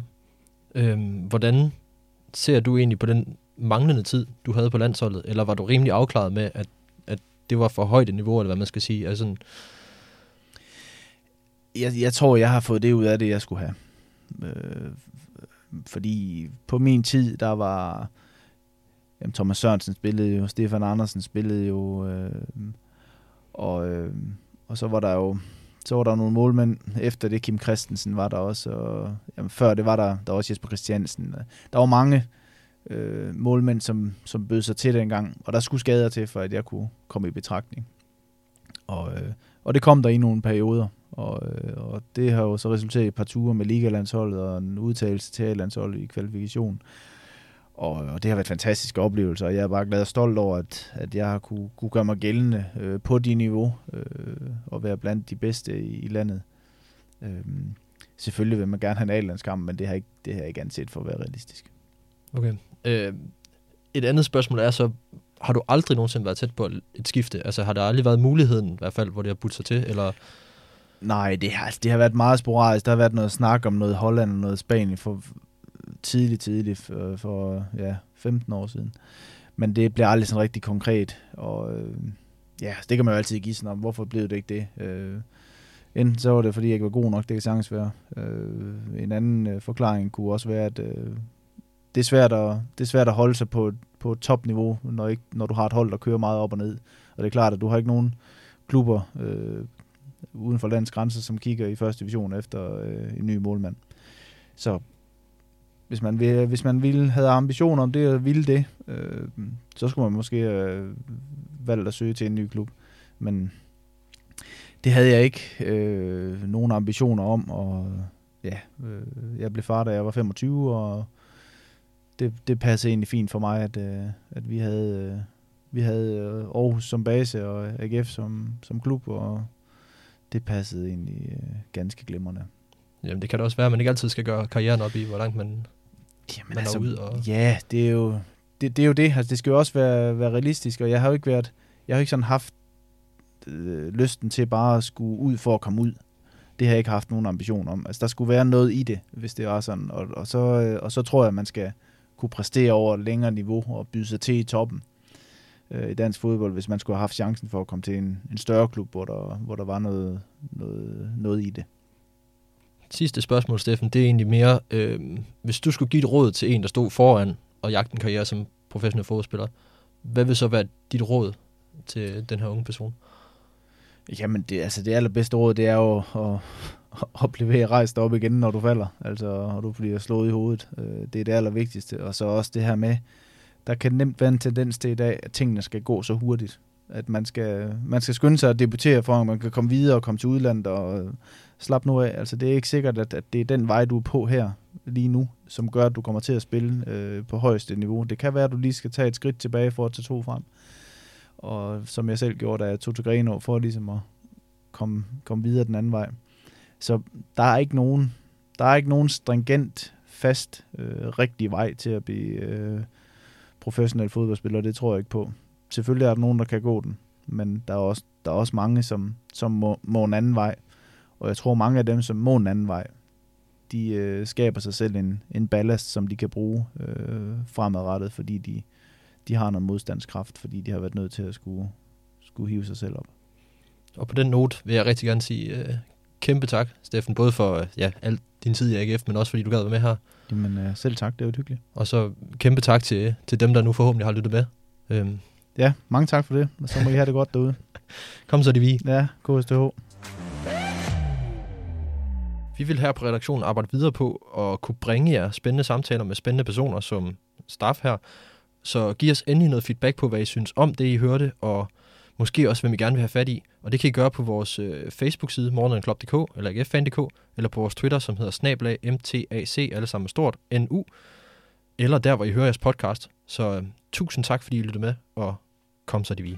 Øhm, hvordan ser du egentlig på den manglende tid, du havde på landsholdet? Eller var du rimelig afklaret med, at, at det var for højt et niveau, eller hvad man skal sige? Altså, jeg, jeg tror, jeg har fået det ud af det, jeg skulle have. Øh, fordi på min tid, der var... Jamen, Thomas Sørensen spillede jo, Stefan Andersen spillede jo, øh, og, øh, og så var der jo så var der nogle målmænd. Efter det, Kim Christensen var der også, og jamen, før det var der, der var også Jesper Christiansen. Der var mange øh, øh, målmænd, som, som bød sig til dengang, og der skulle skader til, for at jeg kunne komme i betragtning. Og, øh, og det kom der i nogle perioder, og, øh, og det har jo så resulteret i et par ture med Ligalandsholdet og en udtalelse til A-landsholdet i kvalifikation. Og, og det har været fantastiske oplevelser, og jeg er bare glad og stolt over, at, at jeg har kunne, kunne gøre mig gældende øh, på de niveau, øh, og være blandt de bedste i, i landet. Øh, selvfølgelig vil man gerne have en A-landskamp, men det har, ikke, det har jeg ikke anset for at være realistisk. Okay. Øh, et andet spørgsmål er så, har du aldrig nogensinde været tæt på et skifte? Altså har der aldrig været muligheden, i hvert fald, hvor det har budt sig til? Eller? Nej, det har, altså, det har været meget sporadisk. Der har været noget snak om noget Holland og noget Spanien for tidligt, tidligt for, for ja, 15 år siden. Men det bliver aldrig sådan rigtig konkret, og øh, ja, altså, det kan man jo altid give sådan om, hvorfor blev det ikke det? Øh, enten så var det, fordi jeg ikke var god nok, det kan sagtens være. Øh, en anden øh, forklaring kunne også være, at øh, det, er svært at, det er svært at holde sig på, på topniveau, når, ikke, når du har et hold, der kører meget op og ned. Og det er klart, at du har ikke nogen klubber øh, uden for landets grænser, som kigger i første division efter øh, en ny målmand. Så hvis man, vil, hvis man ville, havde ambitioner om det og ville det, øh, så skulle man måske øh, valgt at søge til en ny klub. Men det havde jeg ikke øh, nogen ambitioner om, og ja, øh, jeg blev far, da jeg var 25, og det, det passede egentlig fint for mig, at, øh, at vi havde, øh, vi havde øh, Aarhus som base og AGF som, som klub, og det passede egentlig øh, ganske glimrende. Jamen det kan det også være, at man ikke altid skal gøre karrieren op i, hvor langt man, Jamen, man altså, ude. Og... Ja, det er jo det, det, er jo det. Altså, det skal jo også være, være realistisk, og jeg har jo ikke været, jeg har ikke sådan haft øh, lysten til bare at skulle ud for at komme ud. Det har jeg ikke haft nogen ambition om. Altså, der skulle være noget i det, hvis det var sådan. Og, og, så, øh, og så tror jeg, at man skal kunne præstere over et længere niveau og byde sig til i toppen øh, i dansk fodbold, hvis man skulle have haft chancen for at komme til en, en større klub, hvor der, hvor der var noget, noget, noget i det. Sidste spørgsmål, Steffen, det er egentlig mere, øh, hvis du skulle give et råd til en, der stod foran og jagte en karriere som professionel fodboldspiller, hvad vil så være dit råd til den her unge person? Jamen, det, altså det allerbedste råd, det er jo at, at blive rejst op igen, når du falder, altså og du bliver slået i hovedet. Øh, det er det allervigtigste. Og så også det her med, der kan nemt være en tendens til i dag, at tingene skal gå så hurtigt. At man skal, man skal skynde sig at debutere for, at man kan komme videre og komme til udlandet og øh, slap nu af. Altså, det er ikke sikkert, at, at det er den vej, du er på her lige nu, som gør, at du kommer til at spille øh, på højeste niveau. Det kan være, at du lige skal tage et skridt tilbage for at tage to frem. Og som jeg selv gjorde, da jeg tog til Greno, for ligesom at komme, komme videre den anden vej. Så der er ikke nogen, der er ikke nogen stringent, fast, øh, rigtig vej til at blive øh, professionel fodboldspiller. Det tror jeg ikke på. Selvfølgelig er der nogen, der kan gå den, men der er også, der er også mange, som, som må, må en anden vej. Og jeg tror, mange af dem, som må en anden vej, de øh, skaber sig selv en, en ballast, som de kan bruge øh, fremadrettet, fordi de, de har noget modstandskraft, fordi de har været nødt til at skulle, skulle hive sig selv op. Og på den note vil jeg rigtig gerne sige øh, kæmpe tak, Steffen, både for øh, ja, alt din tid i AGF, men også fordi du gad være med her. Jamen øh, selv tak, det var hyggeligt. Og så kæmpe tak til, til dem, der nu forhåbentlig har lyttet med. Øhm. Ja, mange tak for det, og så må I have det godt derude. Kom så, det vi. Ja, KSTH. Vi vil her på redaktionen arbejde videre på at kunne bringe jer spændende samtaler med spændende personer som staff her. Så giv os endelig noget feedback på, hvad I synes om det, I hørte, og måske også, hvem I gerne vil have fat i. Og det kan I gøre på vores øh, Facebook-side, morgenandklub.dk, eller agffan.dk, eller på vores Twitter, som hedder snablag mtac, alle sammen stort, nu, eller der, hvor I hører jeres podcast. Så øh, tusind tak, fordi I lyttede med, og kom så de vi.